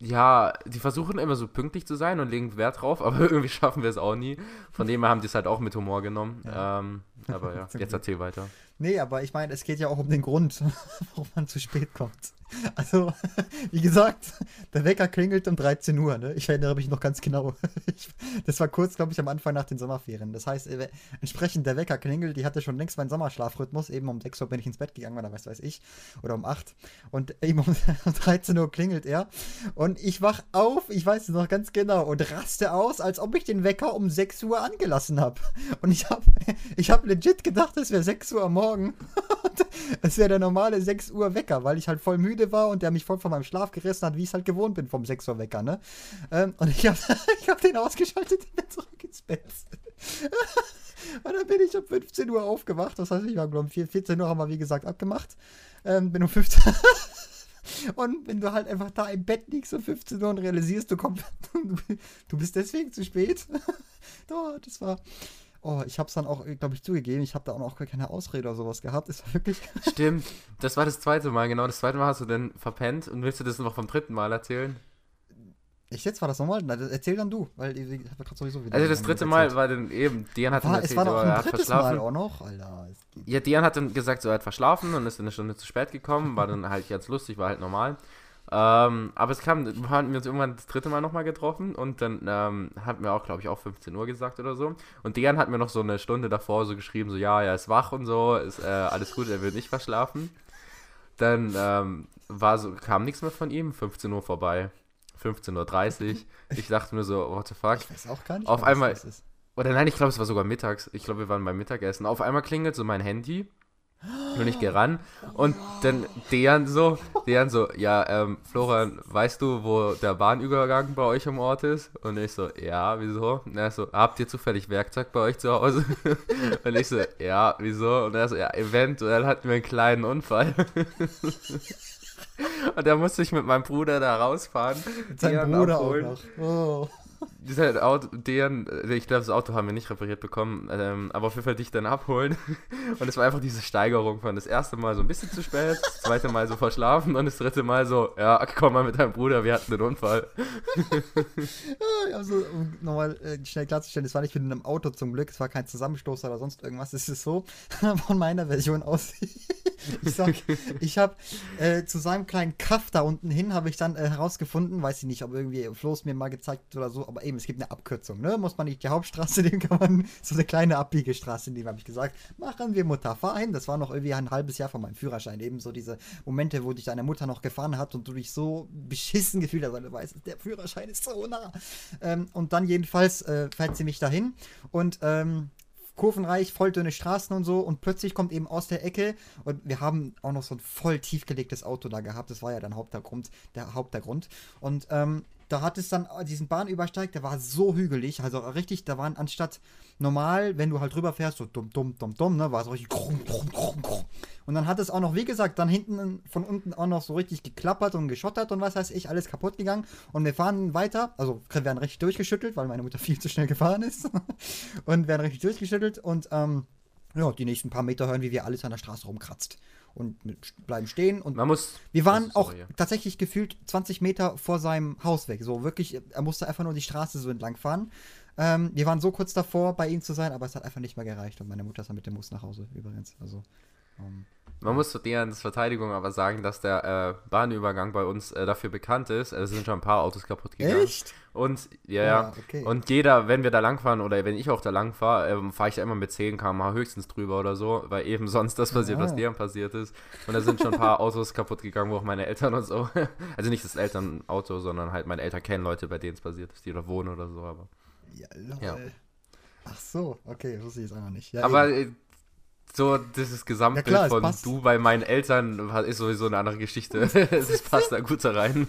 ja, die versuchen immer so pünktlich zu sein und legen Wert drauf, aber <laughs> irgendwie schaffen wir es auch nie. Von dem her haben die es halt auch mit Humor genommen. Ja. Ähm, aber ja, <laughs> jetzt erzähl weiter. Nee, aber ich meine, es geht ja auch um den Grund, <laughs> warum man zu spät kommt. <laughs> Also, wie gesagt, der Wecker klingelt um 13 Uhr. Ne? Ich erinnere mich noch ganz genau. <laughs> Ich, das war kurz, glaube ich, am Anfang nach den Sommerferien. Das heißt, äh, entsprechend der Wecker klingelt, die hatte schon längst meinen Sommerschlafrhythmus. Eben um 6 Uhr bin ich ins Bett gegangen, oder was weiß ich. Oder um 8. Und eben um <laughs> 13 Uhr klingelt er. Und ich wach auf, ich weiß es noch ganz genau, und raste aus, als ob ich den Wecker um 6 Uhr angelassen habe. Und ich habe ich hab legit gedacht, es wäre 6 Uhr am Morgen. Es wäre der normale 6 Uhr Wecker, weil ich halt voll müde müde war und der mich voll von meinem Schlaf gerissen hat, wie ich es halt gewohnt bin vom 6 Uhr Wecker, ne? Ähm, und ich habe <laughs> ich hab den ausgeschaltet und bin zurück ins Bett. <laughs> und dann bin ich um 15 Uhr aufgewacht. Das heißt, ich war, glaube ich, 14 Uhr haben wir, wie gesagt, abgemacht. Ähm, bin um 15 <laughs> Und wenn du halt einfach da im Bett liegst um 15 Uhr und realisierst, du kommst, du bist deswegen zu spät. oh, das war, Oh, ich habe es dann auch, glaube ich, zugegeben. Ich habe da auch noch gar keine Ausrede oder sowas gehabt. War <laughs> wirklich. Stimmt. Das war das zweite Mal, genau. Das zweite Mal hast du dann verpennt. Und willst du das noch vom dritten Mal erzählen? Ich jetzt war das nochmal? Erzähl dann du, weil ich habe gerade sowieso wieder. Also das dritte Mal war dann eben, Dian hat war, dann erzählt, es war noch ein er hat verschlafen. Mal auch noch, Alter. Ja, Dian hat dann gesagt, so er hat verschlafen und ist dann eine Stunde zu spät gekommen, war dann halt ganz lustig, war halt normal. Ähm, aber es kam, wir haben uns irgendwann das dritte Mal nochmal getroffen und dann ähm, hatten wir auch, glaube ich, auch 15 Uhr gesagt oder so. Und Dejan hat mir noch so eine Stunde davor so geschrieben, so ja, er ist wach und so, ist äh, alles gut, er wird nicht verschlafen. Dann ähm, war so, kam nichts mehr von ihm, 15 Uhr vorbei, 15.30 Uhr. Ich dachte mir so, what the fuck. Ich weiß auch gar nicht, Auf einmal, oder nein, ich glaube, es war sogar mittags. Ich glaube, wir waren beim Mittagessen. Auf einmal klingelt so mein Handy Und ich gehe ran und dann Dejan so, Dejan so, ja, ähm, Florian, weißt du, wo der Bahnübergang bei euch im Ort ist? Und ich so, ja, wieso? Und er so, habt ihr zufällig Werkzeug bei euch zu Hause? <laughs> Und ich so, ja, wieso? Und er so, ja, eventuell hatten wir einen kleinen Unfall. <laughs> Und da musste ich mit meinem Bruder da rausfahren. Sein Bruder abholen. auch noch. Oh dieser Auto, deren, äh, ich glaube, das Auto haben wir nicht repariert bekommen, ähm, aber auf jeden Fall dich dann abholen. <laughs> Und es war einfach diese Steigerung von das erste Mal so ein bisschen zu spät, das zweite Mal so verschlafen und das dritte Mal so, ja, komm mal mit deinem Bruder, wir hatten einen Unfall. <laughs> also, um nochmal äh, schnell klarzustellen, es war nicht mit einem Auto zum Glück, es war kein Zusammenstoß oder sonst irgendwas, es ist so, <laughs> von meiner Version aus. ich sag, ich habe äh, zu seinem kleinen Kaff da unten hin, habe ich dann äh, herausgefunden, weiß ich nicht, ob irgendwie Floß mir mal gezeigt oder so, aber eben, es gibt eine Abkürzung, ne? Muss man nicht die Hauptstraße <laughs> nehmen, kann man so eine kleine Abbiegestraße nehmen, habe ich gesagt. Machen wir Mutter, fahr hin. Das war noch irgendwie ein halbes Jahr von meinem Führerschein. Eben so diese Momente, wo dich deine Mutter noch gefahren hat und du dich so beschissen gefühlt hast, weil du weißt, der Führerschein ist so nah. Ähm, und dann jedenfalls äh, fährt sie mich dahin und ähm, kurvenreich, voll dünne Straßen und so und plötzlich kommt eben aus der Ecke und wir haben auch noch so ein voll tiefgelegtes Auto da gehabt, das war ja dann Hauptgrund, der Hauptgrund und ähm, da hat es dann diesen Bahnübersteig, der war so hügelig, also richtig, da waren anstatt normal, wenn du halt drüber fährst, so dumm, dumm, dumm, dumm, ne, war es richtig und dann hat es auch noch, wie gesagt, dann hinten von unten auch noch so richtig geklappert und geschottert und was weiß ich, alles kaputt gegangen. Und wir fahren weiter, also wir werden richtig durchgeschüttelt, weil meine Mutter <laughs> viel zu schnell gefahren ist. <laughs> Und werden richtig durchgeschüttelt und ähm, ja, die nächsten paar Meter hören, wie wir alles an der Straße rumkratzt und bleiben stehen. Und Man muss, wir waren auch ja. tatsächlich gefühlt 20 Meter vor seinem Haus weg. So wirklich, er musste einfach nur die Straße so entlang fahren. Ähm, wir waren so kurz davor, bei ihm zu sein, aber es hat einfach nicht mehr gereicht. Und meine Mutter ist dann mit dem Bus nach Hause übrigens. Also, ähm, man muss zu deren Verteidigung aber sagen, dass der äh, Bahnübergang bei uns äh, dafür bekannt ist. Es sind schon ein paar Autos kaputt gegangen. Echt? Und ja, ja. Okay. Und jeder, wenn wir da langfahren oder wenn ich auch da lang fahre, äh, fahre ich da immer mit 10 km/h höchstens drüber oder so, weil eben <laughs> sonst das passiert, ja. was deren passiert ist. Und da sind schon ein paar Autos kaputt gegangen, wo auch meine Eltern und so. <laughs> Also nicht das Elternauto, sondern halt meine Eltern kennen Leute, bei denen es passiert ist, die da wohnen oder so, aber. Ja, lol. Ja. Ach so, okay, wusste ich jetzt auch noch nicht. Ja, aber eben so dieses Gesamtbild ja, klar, von passt. du bei meinen Eltern ist sowieso eine andere Geschichte. <laughs> <laughs> Es passt da gut da rein.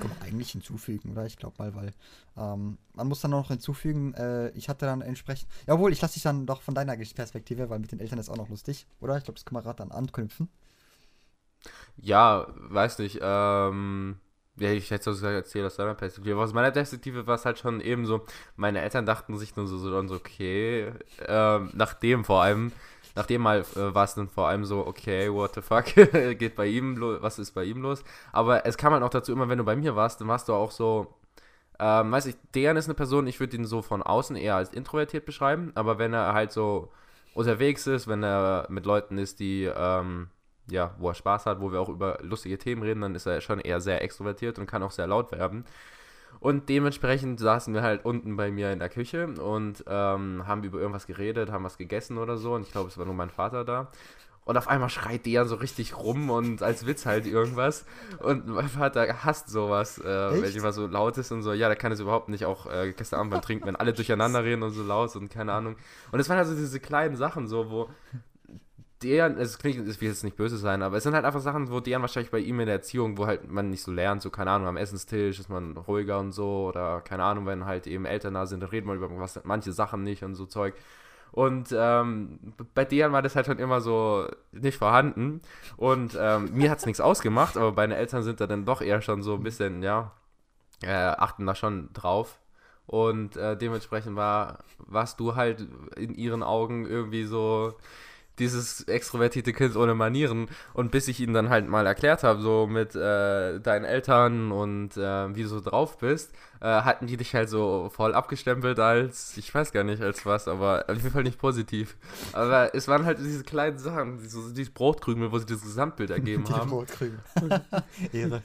Kann man eigentlich hinzufügen, oder? Ich glaube mal, weil ähm, man muss dann noch hinzufügen, äh, ich hatte dann entsprechend. Jawohl, ich lasse dich dann doch von deiner Perspektive, weil mit den Eltern ist auch noch lustig, oder? Ich glaube, das kann man gerade dann anknüpfen. Ja, weiß nicht. Ähm, ja, ich hätte so gesagt, erzähl aus deiner Perspektive. Aus meiner Perspektive war es halt schon eben so, meine Eltern dachten sich nur so, so, so okay, ähm, nachdem vor allem nachdem mal äh, war es dann vor allem so, okay, what the fuck, <laughs> geht bei ihm los, was ist bei ihm los? Aber es kam halt auch dazu, immer wenn du bei mir warst, dann warst du auch so, ähm, weiß ich, Dejan ist eine Person, ich würde ihn so von außen eher als introvertiert beschreiben, aber wenn er halt so unterwegs ist, wenn er mit Leuten ist, die, ähm, ja, wo er Spaß hat, wo wir auch über lustige Themen reden, dann ist er schon eher sehr extrovertiert und kann auch sehr laut werden. Und dementsprechend saßen wir halt unten bei mir in der Küche und ähm, haben über irgendwas geredet, haben was gegessen oder so. Und ich glaube, es war nur mein Vater da. Und auf einmal schreit der so richtig rum und als Witz halt irgendwas. Und mein Vater hasst sowas, äh, wenn jemand so laut ist und so. Ja, der kann es überhaupt nicht, auch äh, gestern Abend beim Trinken, wenn alle <laughs> durcheinander reden und so laut und keine Ahnung. Und es waren also diese kleinen Sachen so, wo deren, es klingt, ich will jetzt nicht böse sein, aber es sind halt einfach Sachen, wo deren wahrscheinlich bei ihm in der Erziehung, wo halt man nicht so lernt, so keine Ahnung, am Essenstisch ist man ruhiger und so, oder keine Ahnung, wenn halt eben Eltern da sind, dann redet man über was, manche Sachen nicht und so Zeug. Und ähm, bei deren war das halt schon immer so nicht vorhanden. Und ähm, mir hat es nichts ausgemacht, aber meine Eltern sind da dann doch eher schon so ein bisschen, ja, äh, achten da schon drauf. Und äh, dementsprechend war, warst du halt in ihren Augen irgendwie so dieses extrovertierte Kind ohne Manieren. Und bis ich ihnen dann halt mal erklärt habe, so mit äh, deinen Eltern und äh, wie du so drauf bist, äh, hatten die dich halt so voll abgestempelt als, ich weiß gar nicht als was, aber auf jeden Fall nicht positiv. Aber es waren halt diese kleinen Sachen, diese, diese Brotkrümel, wo sie das Gesamtbild ergeben <laughs> die haben. Brotkrümel. <laughs> Ehre.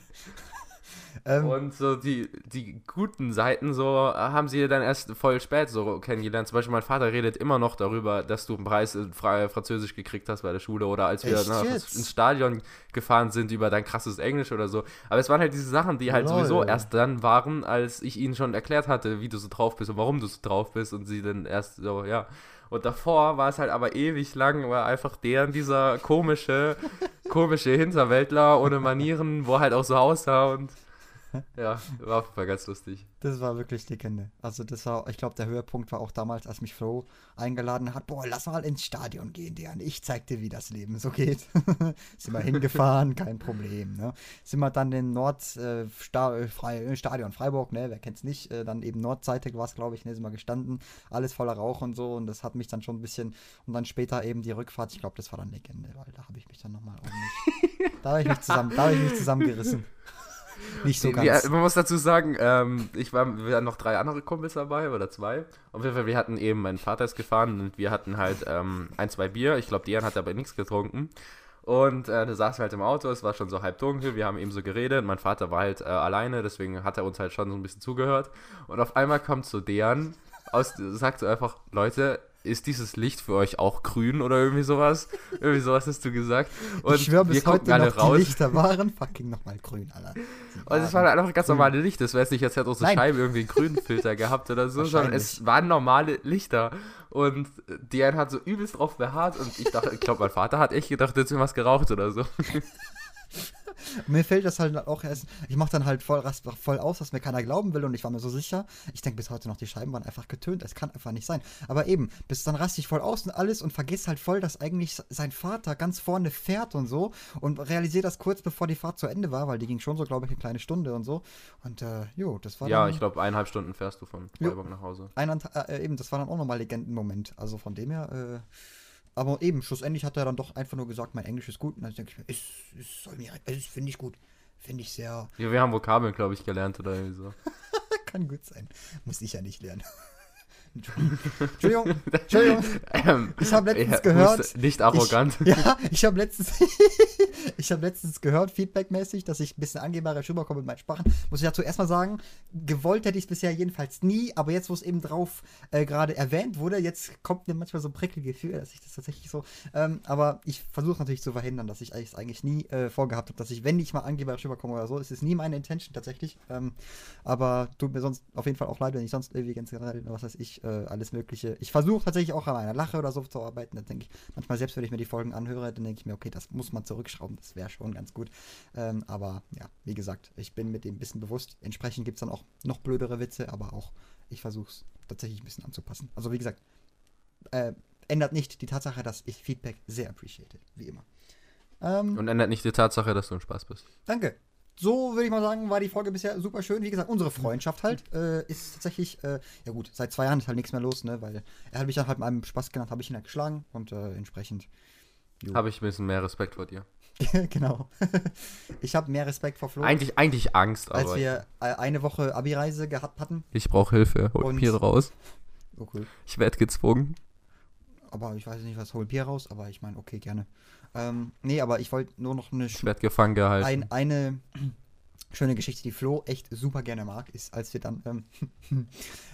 Ähm, Und so die, die guten Seiten so äh, haben sie dann erst voll spät so kennengelernt. Zum Beispiel mein Vater redet immer noch darüber, dass du einen Preis in Fra Französisch gekriegt hast bei der Schule oder als wir nach, ins Stadion gefahren sind über dein krasses Englisch oder so. Aber es waren halt diese Sachen, die halt Lol. sowieso erst dann waren, als ich ihnen schon erklärt hatte, wie du so drauf bist und warum du so drauf bist und sie dann erst so, ja. Und davor war es halt aber ewig lang, war einfach deren dieser komische, komische Hinterwäldler ohne Manieren, wo er halt auch so aussah und ja, war auf jeden Fall ganz lustig. Das war wirklich die Kende. Also das war, ich glaube, der Höhepunkt war auch damals, als mich Flo eingeladen hat, boah, lass mal ins Stadion gehen, Dejan. Ich zeig dir, wie das Leben so geht. <laughs> sind wir hingefahren, kein Problem. Ne? Sind wir dann in Nord, äh, äh, äh, Freiburg, ne, wer kennt's nicht, dann eben Nordseite war es, glaube ich, ne, sind wir gestanden, alles voller Rauch und so und das hat mich dann schon ein bisschen, und dann später eben die Rückfahrt, ich glaube, das war dann Legende, weil da habe ich mich dann nochmal ordentlich, da habe ich mich da habe ich mich zusammengerissen. Nicht so ganz. Ja, man muss dazu sagen, ähm, ich war, wir hatten noch drei andere Kumpels dabei oder zwei. Auf jeden Fall, wir hatten eben, mein Vater ist gefahren und wir hatten halt ähm, ein, zwei Bier. Ich glaube, Dian hat aber nichts getrunken. Und äh, da saßen wir halt im Auto, es war schon so halb dunkel, wir haben eben so geredet. Mein Vater war halt äh, alleine, deswegen hat er uns halt schon so ein bisschen zugehört. Und auf einmal kommt so Dejan, aus, sagt so einfach, Leute, ist dieses Licht für euch auch grün oder irgendwie sowas? irgendwie sowas hast du gesagt. Und ich schwöre, bis wir heute alle noch, die raus. Lichter waren fucking nochmal grün, Alter. <laughs> Und es waren- war halt einfach ganz normale Lichter. Das jetzt nicht, als hätte unsere Nein. Scheibe irgendwie einen grünen Filter gehabt oder so, sondern es waren normale Lichter. Und Diane hat so übelst drauf beharrt und ich dachte, ich glaube, mein Vater hat echt gedacht, jetzt haben was geraucht oder so. <laughs> <laughs> Mir fällt das halt auch erst, ich mache dann halt voll, rast- voll aus, dass mir keiner glauben will und ich war mir so sicher. Ich denke bis heute noch, die Scheiben waren einfach getönt, es kann einfach nicht sein. Aber eben, bis dann raste ich voll aus und alles und vergiss halt voll, dass eigentlich sein Vater ganz vorne fährt und so und realisiere das kurz bevor die Fahrt zu Ende war, weil die ging schon so, glaube ich, eine kleine Stunde und so. Und äh, jo, das war Ja, dann ich glaube, eineinhalb Stunden fährst du von. Freiburg nach Hause. eineinhalb- äh, eben, das war dann auch nochmal Legendenmoment. Also von dem her, äh, aber eben, schlussendlich hat er dann doch einfach nur gesagt, mein Englisch ist gut. Und dann denke ich mir, es, es soll mir, es finde ich gut. Finde ich sehr, Ja, wir haben Vokabeln, glaube ich, gelernt oder irgendwie so. <laughs> Kann gut sein. Muss ich ja nicht lernen. <laughs> Entschuldigung. Entschuldigung. <laughs> Ähm, Ich habe letztens ja, gehört. Nicht arrogant. Ich, ja, ich habe letztens, <laughs> ich habe letztens gehört, feedbackmäßig, dass ich ein bisschen angeberisch rüberkomme mit meinen Sprachen. Muss ich dazu erstmal sagen, gewollt hätte ich es bisher jedenfalls nie, aber jetzt, wo es eben drauf äh, gerade erwähnt wurde, jetzt kommt mir manchmal so ein Prickelgefühl, dass ich das tatsächlich so. Ähm, aber ich versuche natürlich zu verhindern, dass ich es eigentlich nie äh, vorgehabt habe, dass ich, wenn ich mal angeberisch rüberkomme oder so, ist es nie meine Intention tatsächlich. Ähm, aber tut mir sonst auf jeden Fall auch leid, wenn ich sonst irgendwie ganz generell, was weiß ich, äh, alles Mögliche. Ich versuche tatsächlich auch an einer Lache oder so zu arbeiten. Dann denke ich, manchmal selbst wenn ich mir die Folgen anhöre, dann denke ich mir, okay, das muss man zurückschrauben, das wäre schon ganz gut. Ähm, aber ja, wie gesagt, ich bin mit dem ein bisschen bewusst. Entsprechend gibt es dann auch noch blödere Witze, aber auch ich versuche es tatsächlich ein bisschen anzupassen. Also wie gesagt, äh, ändert nicht die Tatsache, dass ich Feedback sehr appreciate, wie immer. Ähm, Und ändert nicht die Tatsache, dass du ein Spaß bist. Danke. So würde ich mal sagen, war die Folge bisher super schön. Wie gesagt, unsere Freundschaft halt äh, ist tatsächlich, äh, ja gut, seit zwei Jahren ist halt nichts mehr los, ne? Weil er hat mich dann halt mit einem Spaß genannt, habe ich ihn halt geschlagen und äh, entsprechend. Habe ich ein bisschen mehr Respekt vor dir. <laughs> genau. <laughs> ich habe mehr Respekt vor Flo, Eigentlich, eigentlich Angst, als aber wir äh, eine Woche Abi-Reise gehabt hatten. ich brauche Hilfe. Hol Bier raus. <laughs> Cool. Ich werde gezwungen. Aber ich weiß nicht, was hol Bier raus, aber ich meine, okay, gerne. Ähm, nee, aber ich wollte nur noch eine Ich werde gefangen gehalten. Ein, eine <clears throat> schöne Geschichte, die Flo echt super gerne mag, ist, als wir dann, ähm,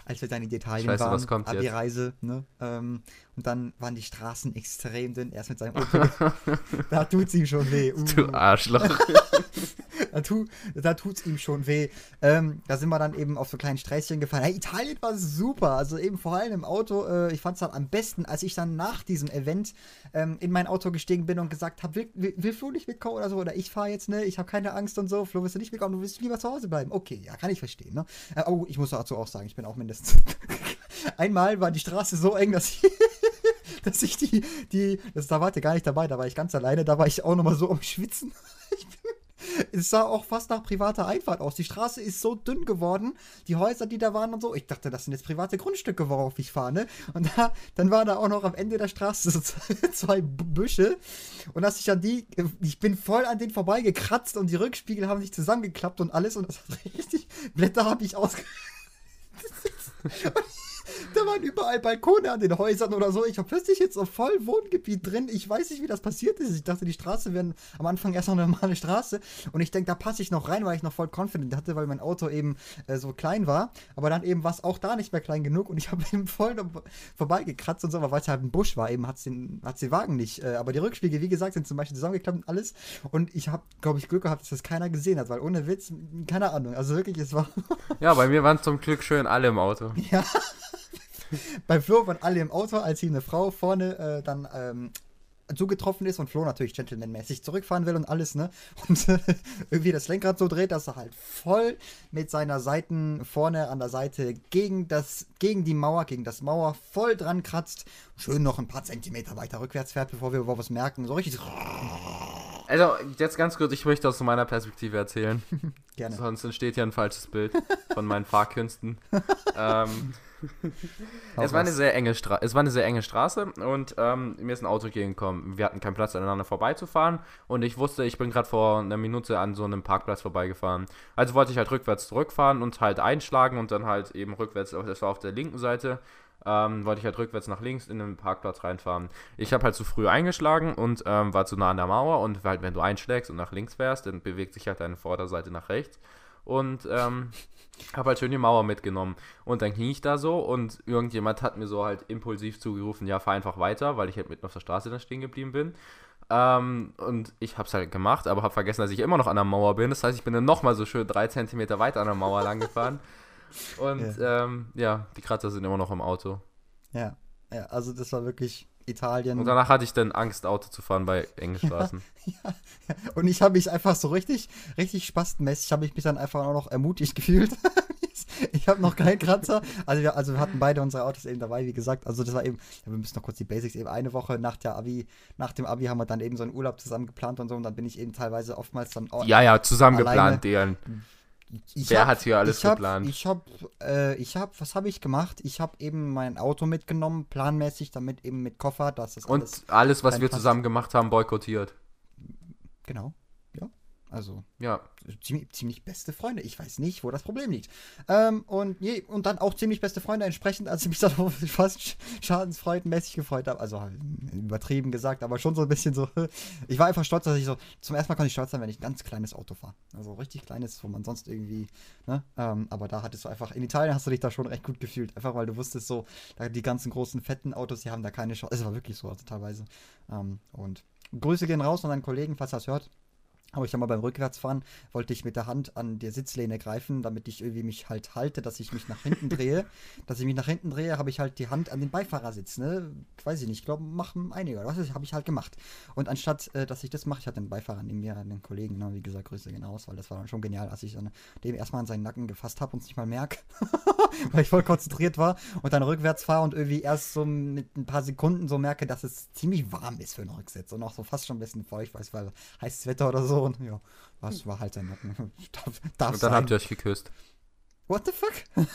als wir dann in Italien Ich weiß, waren, was kommt. Abi-Reise, ne? Ähm, und dann waren die Straßen extrem dünn. Erst mit seinem Auto. <laughs> da tut's ihm schon weh. Uh, du Arschloch. <laughs> da, tu, da tut's ihm schon weh. Ähm, da sind wir dann eben auf so kleinen Sträßchen gefahren. Hey, Italien war super. Also eben vor allem im Auto. Äh, ich fand's dann am besten, als ich dann nach diesem Event ähm, in mein Auto gestiegen bin und gesagt habe, will, will, will Flo nicht mitkommen oder so? Oder ich fahre jetzt, ne? Ich habe keine Angst und so. Flo, willst du nicht mitkommen? Du willst lieber zu Hause bleiben. Okay, ja, kann ich verstehen, ne? Äh, oh, ich muss dazu auch sagen, ich bin auch mindestens. <laughs> Einmal war die Straße so eng, dass ich, <laughs> dass ich die, die, das, da warte gar nicht dabei, da war ich ganz alleine, da war ich auch nochmal so am Schwitzen. <laughs> Ich bin, es sah auch fast nach privater Einfahrt aus. Die Straße ist so dünn geworden, die Häuser, die da waren und so. Ich dachte, das sind jetzt private Grundstücke, worauf ich fahre, ne? Und da, dann war da auch noch am Ende der Straße so <laughs> zwei Büsche. Und als ich an die, ich bin voll an denen vorbeigekratzt und die Rückspiegel haben sich zusammengeklappt und alles. Und das hat richtig, Blätter habe ich ausge... da waren überall Balkone an den Häusern oder so. Ich war plötzlich jetzt so voll Wohngebiet drin. Ich weiß nicht, wie das passiert ist. Ich dachte, die Straße wäre am Anfang erst noch eine normale Straße. Und ich denke, da passe ich noch rein, weil ich noch voll confident hatte, weil mein Auto eben äh, so klein war. Aber dann eben war es auch da nicht mehr klein genug und ich <laughs> habe eben voll vorbeigekratzt und so, aber weil es halt ein Busch war, eben hat es den, den Wagen nicht. Äh, aber die Rückspiegel, wie gesagt, sind zum Beispiel zusammengeklappt und alles. Und ich habe, glaube ich, Glück gehabt, dass das keiner gesehen hat, weil ohne Witz, keine Ahnung. Also wirklich, es war. ja, bei mir waren zum Glück schön alle im Auto. Ja. <laughs> <laughs> Bei Flo waren alle im Auto, als ihm eine Frau vorne äh, dann ähm, zugetroffen ist und Flo natürlich gentlemanmäßig zurückfahren will und alles, ne? Und äh, <laughs> irgendwie das Lenkrad so dreht, dass er halt voll mit seiner Seiten vorne an der Seite gegen das, gegen die Mauer, gegen das Mauer voll dran kratzt, schön noch ein paar Zentimeter weiter rückwärts fährt, bevor wir überhaupt was merken. So richtig. Also, jetzt ganz kurz, ich möchte aus meiner Perspektive erzählen. <laughs> Gerne. Sonst entsteht ja ein falsches Bild von meinen Fahrkünsten. <laughs> ähm, es, war eine sehr enge es war eine sehr enge Straße und ähm, mir ist ein Auto gegengekommen. Wir hatten keinen Platz, aneinander vorbeizufahren und ich wusste, ich bin gerade vor einer Minute an so einem Parkplatz vorbeigefahren. Also wollte ich halt rückwärts zurückfahren und halt einschlagen und dann halt eben rückwärts, das war auf der linken Seite, ähm, wollte ich halt rückwärts nach links in den Parkplatz reinfahren. Ich habe halt zu früh eingeschlagen und ähm, war zu nah an der Mauer und halt, wenn du einschlägst und nach links fährst, dann bewegt sich halt deine Vorderseite nach rechts und ähm, <laughs> habe halt schön die Mauer mitgenommen. Und dann ging ich da so und irgendjemand hat mir so halt impulsiv zugerufen, ja, fahr einfach weiter, weil ich halt mitten auf der Straße dann stehen geblieben bin. Ähm, und ich habe es halt gemacht, aber habe vergessen, dass ich immer noch an der Mauer bin. Das heißt, ich bin dann nochmal so schön drei Zentimeter weiter an der Mauer lang gefahren. <laughs> Und ja. Ähm, ja, die Kratzer sind immer noch im Auto. Ja, ja, also das war wirklich Italien. Und danach hatte ich dann Angst, Auto zu fahren bei engen <laughs> Straßen. Ja, ja, Und ich habe mich einfach so richtig, richtig spastenmäßig, habe ich mich dann einfach auch noch ermutigt <laughs> gefühlt. ich habe noch keinen Kratzer. Also wir, also wir hatten beide unsere Autos eben dabei, wie gesagt. Also das war eben, ja, wir müssen noch kurz die Basics eben eine Woche nach der Abi, nach dem Abi haben wir dann eben so einen Urlaub zusammen geplant und so. Und dann bin ich eben teilweise oftmals dann auch. Ja, ja, zusammen geplant, deren. Ich Wer hab, hat hier alles ich hab, geplant? Ich habe, äh, ich habe, was habe ich gemacht? Ich habe eben mein Auto mitgenommen, planmäßig, damit eben mit Koffer, dass es Und alles, was wir zusammen gemacht haben, boykottiert. Genau, ja. Also, ja. Ziemlich, ziemlich beste Freunde. Ich weiß nicht, wo das Problem liegt. Ähm, und, je, und dann auch ziemlich beste Freunde entsprechend, als ich mich <laughs> dann fast schadensfreudenmäßig gefreut habe. Also halt übertrieben gesagt, aber schon so ein bisschen so. <laughs> Ich war einfach stolz, dass ich so. Zum ersten Mal konnte ich stolz sein, wenn ich ein ganz kleines Auto fahre. Also richtig kleines, wo man sonst irgendwie. Ne? Ähm, aber da hattest du einfach. In Italien hast du dich da schon recht gut gefühlt. Einfach weil du wusstest so, da die ganzen großen, fetten Autos, die haben da keine Chance. Es war wirklich so, also teilweise. Ähm, und Grüße gehen raus an deinen Kollegen, falls er es hört. Aber ich sag mal, beim Rückwärtsfahren wollte ich mit der Hand an der Sitzlehne greifen, damit ich irgendwie mich halt halte, dass ich mich nach hinten drehe. <laughs> dass ich mich nach hinten drehe, habe ich halt die Hand an den Beifahrersitz, ne? Weiß ich nicht, ich glaube, machen einige, oder was? Habe ich halt gemacht. Und anstatt, äh, dass ich das mache, ich hatte einen Beifahrer neben mir, einen Kollegen, ne? wie gesagt, Grüße gehen aus, weil das war dann schon genial, als ich dann dem erstmal an seinen Nacken gefasst habe und es nicht mal merke, <laughs> weil ich voll konzentriert war und dann rückwärts fahre und irgendwie erst so mit ein paar Sekunden so merke, dass es ziemlich warm ist für einen Rücksitz und auch so fast schon ein bisschen feucht, weil es war heißes Wetter oder so und ja, was war halt sein Nacken. <laughs> darf, darf und dann sein. habt ihr euch geküsst. What the fuck?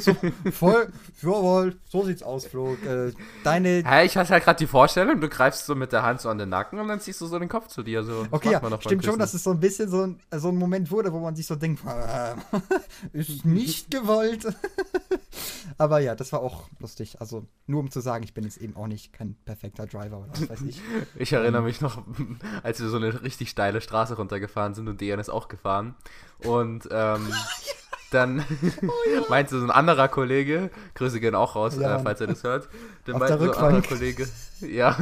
<laughs> so, voll, jawohl, so sieht's aus, Flo. Äh, deine. Hä, ich hatte halt gerade die Vorstellung, du greifst so mit der Hand so an den Nacken und dann ziehst du so den Kopf zu dir. So. Okay, ja, stimmt schon, dass es so ein bisschen so ein, so ein Moment wurde, wo man sich so denkt, äh, <laughs> ist nicht gewollt. <laughs> Aber ja, das war auch lustig. Also, nur um zu sagen, ich bin jetzt eben auch nicht kein perfekter Driver oder was weiß ich. ich erinnere ähm, mich noch, als wir so eine richtig steile Straße runtergefahren sind und Dejan ist auch gefahren. Und, ähm. Dann oh, <laughs> ja. meinte so ein anderer Kollege, Grüße gehen auch raus, ja, äh, falls er das hört, dann meinte so ein anderer Kollege, <laughs> ja,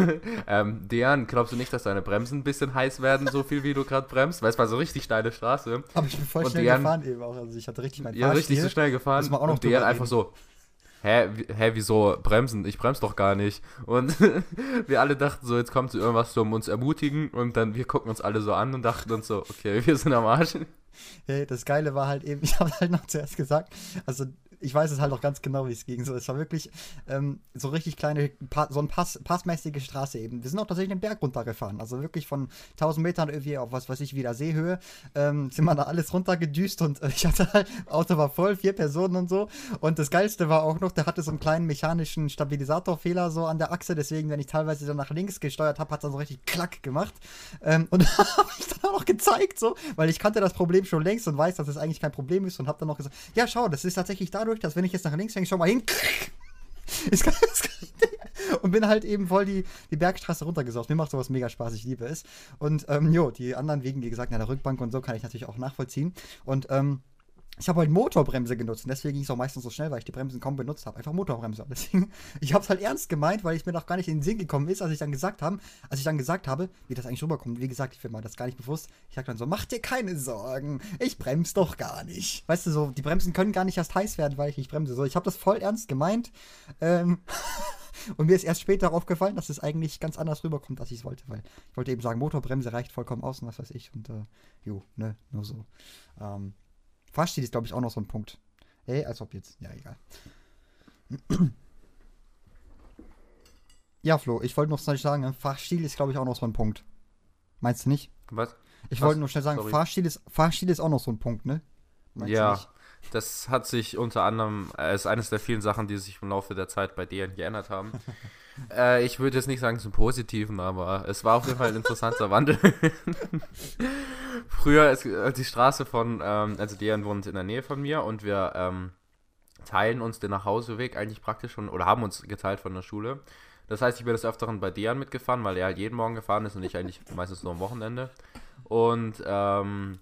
ähm, Dejan, glaubst du nicht, dass deine Bremsen ein bisschen heiß werden, so viel wie du gerade bremst? Weil es war so richtig steile Straße. Aber ich bin voll und schnell Dejan, gefahren eben auch, also ich hatte richtig meinen Ja, richtig so schnell gefahren und Dejan einfach so, hä, hä, wieso bremsen? Ich bremse doch gar nicht. Und <laughs> wir alle dachten so, jetzt kommt irgendwas um uns ermutigen und dann wir gucken uns alle so an und dachten uns so, okay, <laughs> wir sind am Arsch. Hey, das Geile war halt eben, <laughs> ich habe halt noch zuerst gesagt, also ich weiß es halt auch ganz genau, wie es ging. So, es war wirklich ähm, so richtig kleine, so ein Pass, passmäßige Straße eben. Wir sind auch tatsächlich den Berg runtergefahren. Also wirklich von 1000 Metern irgendwie auf was weiß ich, wieder Seehöhe, ähm, sind wir da alles runtergedüst und äh, <laughs> ich hatte halt, Auto war voll, vier Personen und so. Und das Geilste war auch noch, der hatte so einen kleinen mechanischen Stabilisatorfehler so an der Achse. Deswegen, wenn ich teilweise dann nach links gesteuert habe, hat er so richtig klack gemacht. Ähm, und <laughs> habe ich dann auch noch gezeigt, so, weil ich kannte das Problem schon längst und weiß, dass es das eigentlich kein Problem ist und habe dann noch gesagt, ja, schau, das ist tatsächlich dadurch, dadurch, dass wenn ich jetzt nach links hänge, schau mal hin, <laughs> Ist kein, ist Ding. Und bin halt eben voll die, die Bergstraße runtergesaust. Mir macht sowas mega Spaß, ich liebe es. Und ähm, jo, die anderen wegen, wie gesagt, in der Rückbank und so kann ich natürlich auch nachvollziehen. Und ähm, ich habe halt Motorbremse genutzt und deswegen ging es auch meistens so schnell, weil ich die Bremsen kaum benutzt habe. Einfach Motorbremse. <laughs> Deswegen, ich habe es halt ernst gemeint, weil ich mir noch gar nicht in den Sinn gekommen ist, als ich dann gesagt habe, als ich dann gesagt habe, wie das eigentlich rüberkommt. Wie gesagt, ich bin mir das gar nicht bewusst. Ich sag dann so, mach dir keine Sorgen, ich bremse doch gar nicht. Weißt du, so, die Bremsen können gar nicht erst heiß werden, weil ich nicht bremse. So, ich habe das voll ernst gemeint. Ähm, <laughs> und mir ist erst später aufgefallen, dass es eigentlich ganz anders rüberkommt, als ich es wollte, weil ich wollte eben sagen, Motorbremse reicht vollkommen aus und was weiß ich. Und äh, jo, ne, nur so. Ähm, Fahrstil ist, glaube ich, auch noch so ein Punkt. Ey, als ob jetzt. Ja, egal. Ja, Flo, ich wollte noch schnell sagen, Fahrstil ist, glaube ich, auch noch so ein Punkt. Meinst du nicht? Was? Ich Was? wollte nur schnell sagen, Sorry. Fahrstil ist, Fahrstil ist auch noch so ein Punkt, ne? Meinst du ja, nicht? Das hat sich unter anderem, äh, ist eines der vielen Sachen, die sich im Laufe der Zeit bei denen geändert haben. <laughs> äh, ich würde jetzt nicht sagen zum Positiven, aber es war auf jeden Fall ein interessanter <laughs> Wandel. <laughs> Früher ist äh, die Straße von, ähm, also Dejan wohnt in der Nähe von mir und wir ähm, teilen uns den Nachhauseweg eigentlich praktisch schon, oder haben uns geteilt von der Schule. Das heißt, ich bin des Öfteren bei Dejan mitgefahren, weil er halt jeden Morgen gefahren ist und ich eigentlich meistens nur am Wochenende. Und ähm,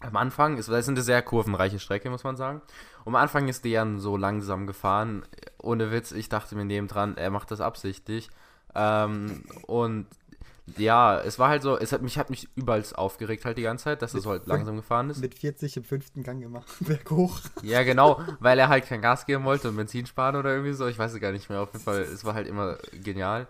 am Anfang, ist, das ist eine sehr kurvenreiche Strecke, muss man sagen. Und am Anfang ist Dejan so langsam gefahren. Ohne Witz, ich dachte mir nebendran, er macht das absichtlich. Ähm, und ja, es war halt so, es hat mich hat mich überall aufgeregt halt die ganze Zeit, dass er so halt langsam gefahren ist. Mit 40 im fünften Gang gemacht. <laughs> Berghoch. Ja, genau, weil er halt kein Gas geben wollte und Benzin sparen oder irgendwie so. Ich weiß es gar nicht mehr. Auf jeden Fall, es war halt immer genial.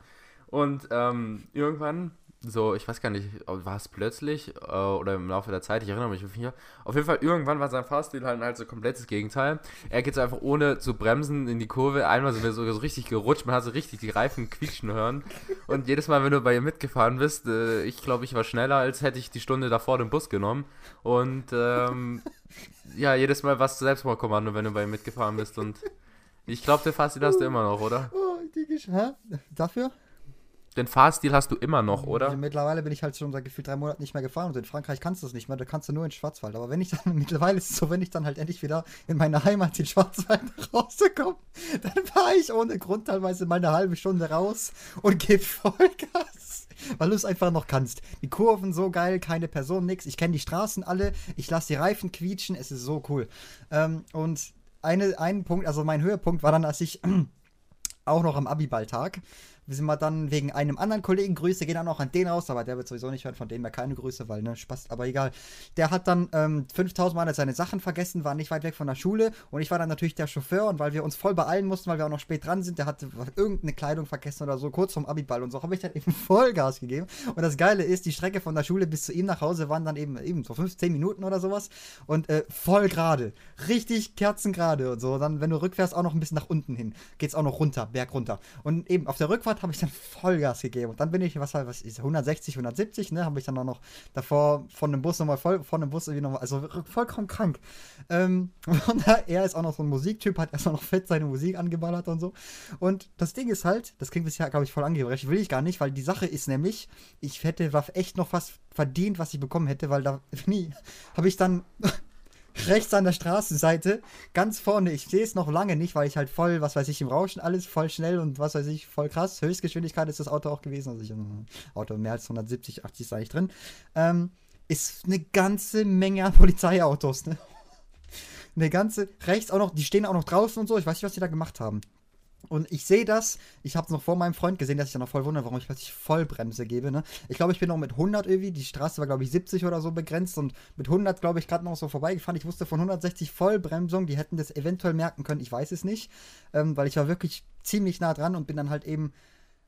Und ähm, irgendwann, so, ich weiß gar nicht, war es plötzlich äh, oder im Laufe der Zeit, ich erinnere mich nicht. Auf jeden Fall, irgendwann war sein Fahrstil halt, halt so komplettes Gegenteil. Er geht so einfach ohne zu bremsen in die Kurve. Einmal sind wir so, so richtig gerutscht, man hat so richtig die Reifen quietschen hören. Und jedes Mal, wenn du bei ihr mitgefahren bist, äh, ich glaube, ich war schneller, als hätte ich die Stunde davor den Bus genommen. Und ähm, <laughs> ja, jedes Mal warst du Selbstmordkommando, wenn du bei ihm mitgefahren bist. Und ich glaube, den Fahrstil hast du immer noch, oder? Oh, die Gesch Hä? Dafür? Den Fahrstil hast du immer noch, oder? mittlerweile bin ich halt schon seit gefühlt drei Monaten nicht mehr gefahren und in Frankreich kannst du das nicht mehr, da kannst du nur in Schwarzwald. Aber wenn ich dann, <laughs> mittlerweile ist es so, wenn ich dann halt endlich wieder in meine Heimat in Schwarzwald <laughs> nach Hause komme, dann fahre ich ohne Grund teilweise mal eine halbe Stunde raus und gebe Vollgas. <laughs> Weil du es einfach noch kannst. Die Kurven so geil, keine Person, nix. Ich kenne die Straßen alle, ich lasse die Reifen quietschen, es ist so cool. Ähm, und eine, ein Punkt, also mein Höhepunkt war dann, als ich <clears throat> auch noch am Abiballtag. Wir sind mal dann wegen einem anderen Kollegen, Grüße gehen dann auch an den raus, aber der wird sowieso nicht hören, von dem her keine Grüße, weil, ne, Spaß, aber egal. Der hat dann ähm, 5000 Mal seine Sachen vergessen, war nicht weit weg von der Schule und ich war dann natürlich der Chauffeur und weil wir uns voll beeilen mussten, weil wir auch noch spät dran sind, der hatte irgendeine Kleidung vergessen oder so, kurz vorm Abiball und so, habe ich dann <laughs> eben Vollgas gegeben. Und das Geile ist, die Strecke von der Schule bis zu ihm nach Hause waren dann eben, eben so 15 Minuten oder sowas und äh, voll gerade, richtig kerzengerade und so. Dann, wenn du rückfährst, auch noch ein bisschen nach unten hin, geht's auch noch runter, Berg runter. Und eben auf der Rückfahrt habe ich dann Vollgas gegeben. Und dann bin ich, was halt, was ist 160, 170, ne? Habe ich dann auch noch davor von dem Bus nochmal voll, von dem Bus irgendwie nochmal, also vollkommen krank. Ähm, <laughs> und er ist auch noch so ein Musiktyp, hat erstmal noch fett seine Musik angeballert und so. Und das Ding ist halt, das klingt bisher, glaube ich, voll angebracht, will ich gar nicht, weil die Sache ist nämlich, ich hätte echt noch was verdient, was ich bekommen hätte, weil da <laughs> nie habe ich dann rechts an der Straßenseite, ganz vorne. Ich sehe es noch lange nicht, weil ich halt voll, was weiß ich, im Rauschen alles voll schnell und was weiß ich, voll krass. Höchstgeschwindigkeit ist das Auto auch gewesen. Also ich ähm, Auto mehr als 170, 80 ist eigentlich drin. Ähm, ist eine ganze Menge an Polizeiautos, ne? <laughs> Eine ganze, rechts auch noch, die stehen auch noch draußen und so. Ich weiß nicht, was die da gemacht haben. Und ich sehe das, ich habe es noch vor meinem Freund gesehen, dass ich dann noch voll wundere, warum ich plötzlich Vollbremse gebe. Ne? Ich glaube, ich bin noch mit 100 irgendwie, die Straße war, glaube ich, 70 oder so begrenzt und mit 100, glaube ich, gerade noch so vorbeigefahren. Ich wusste von 160 Vollbremsung, die hätten das eventuell merken können, ich weiß es nicht, ähm, weil ich war wirklich ziemlich nah dran und bin dann halt eben,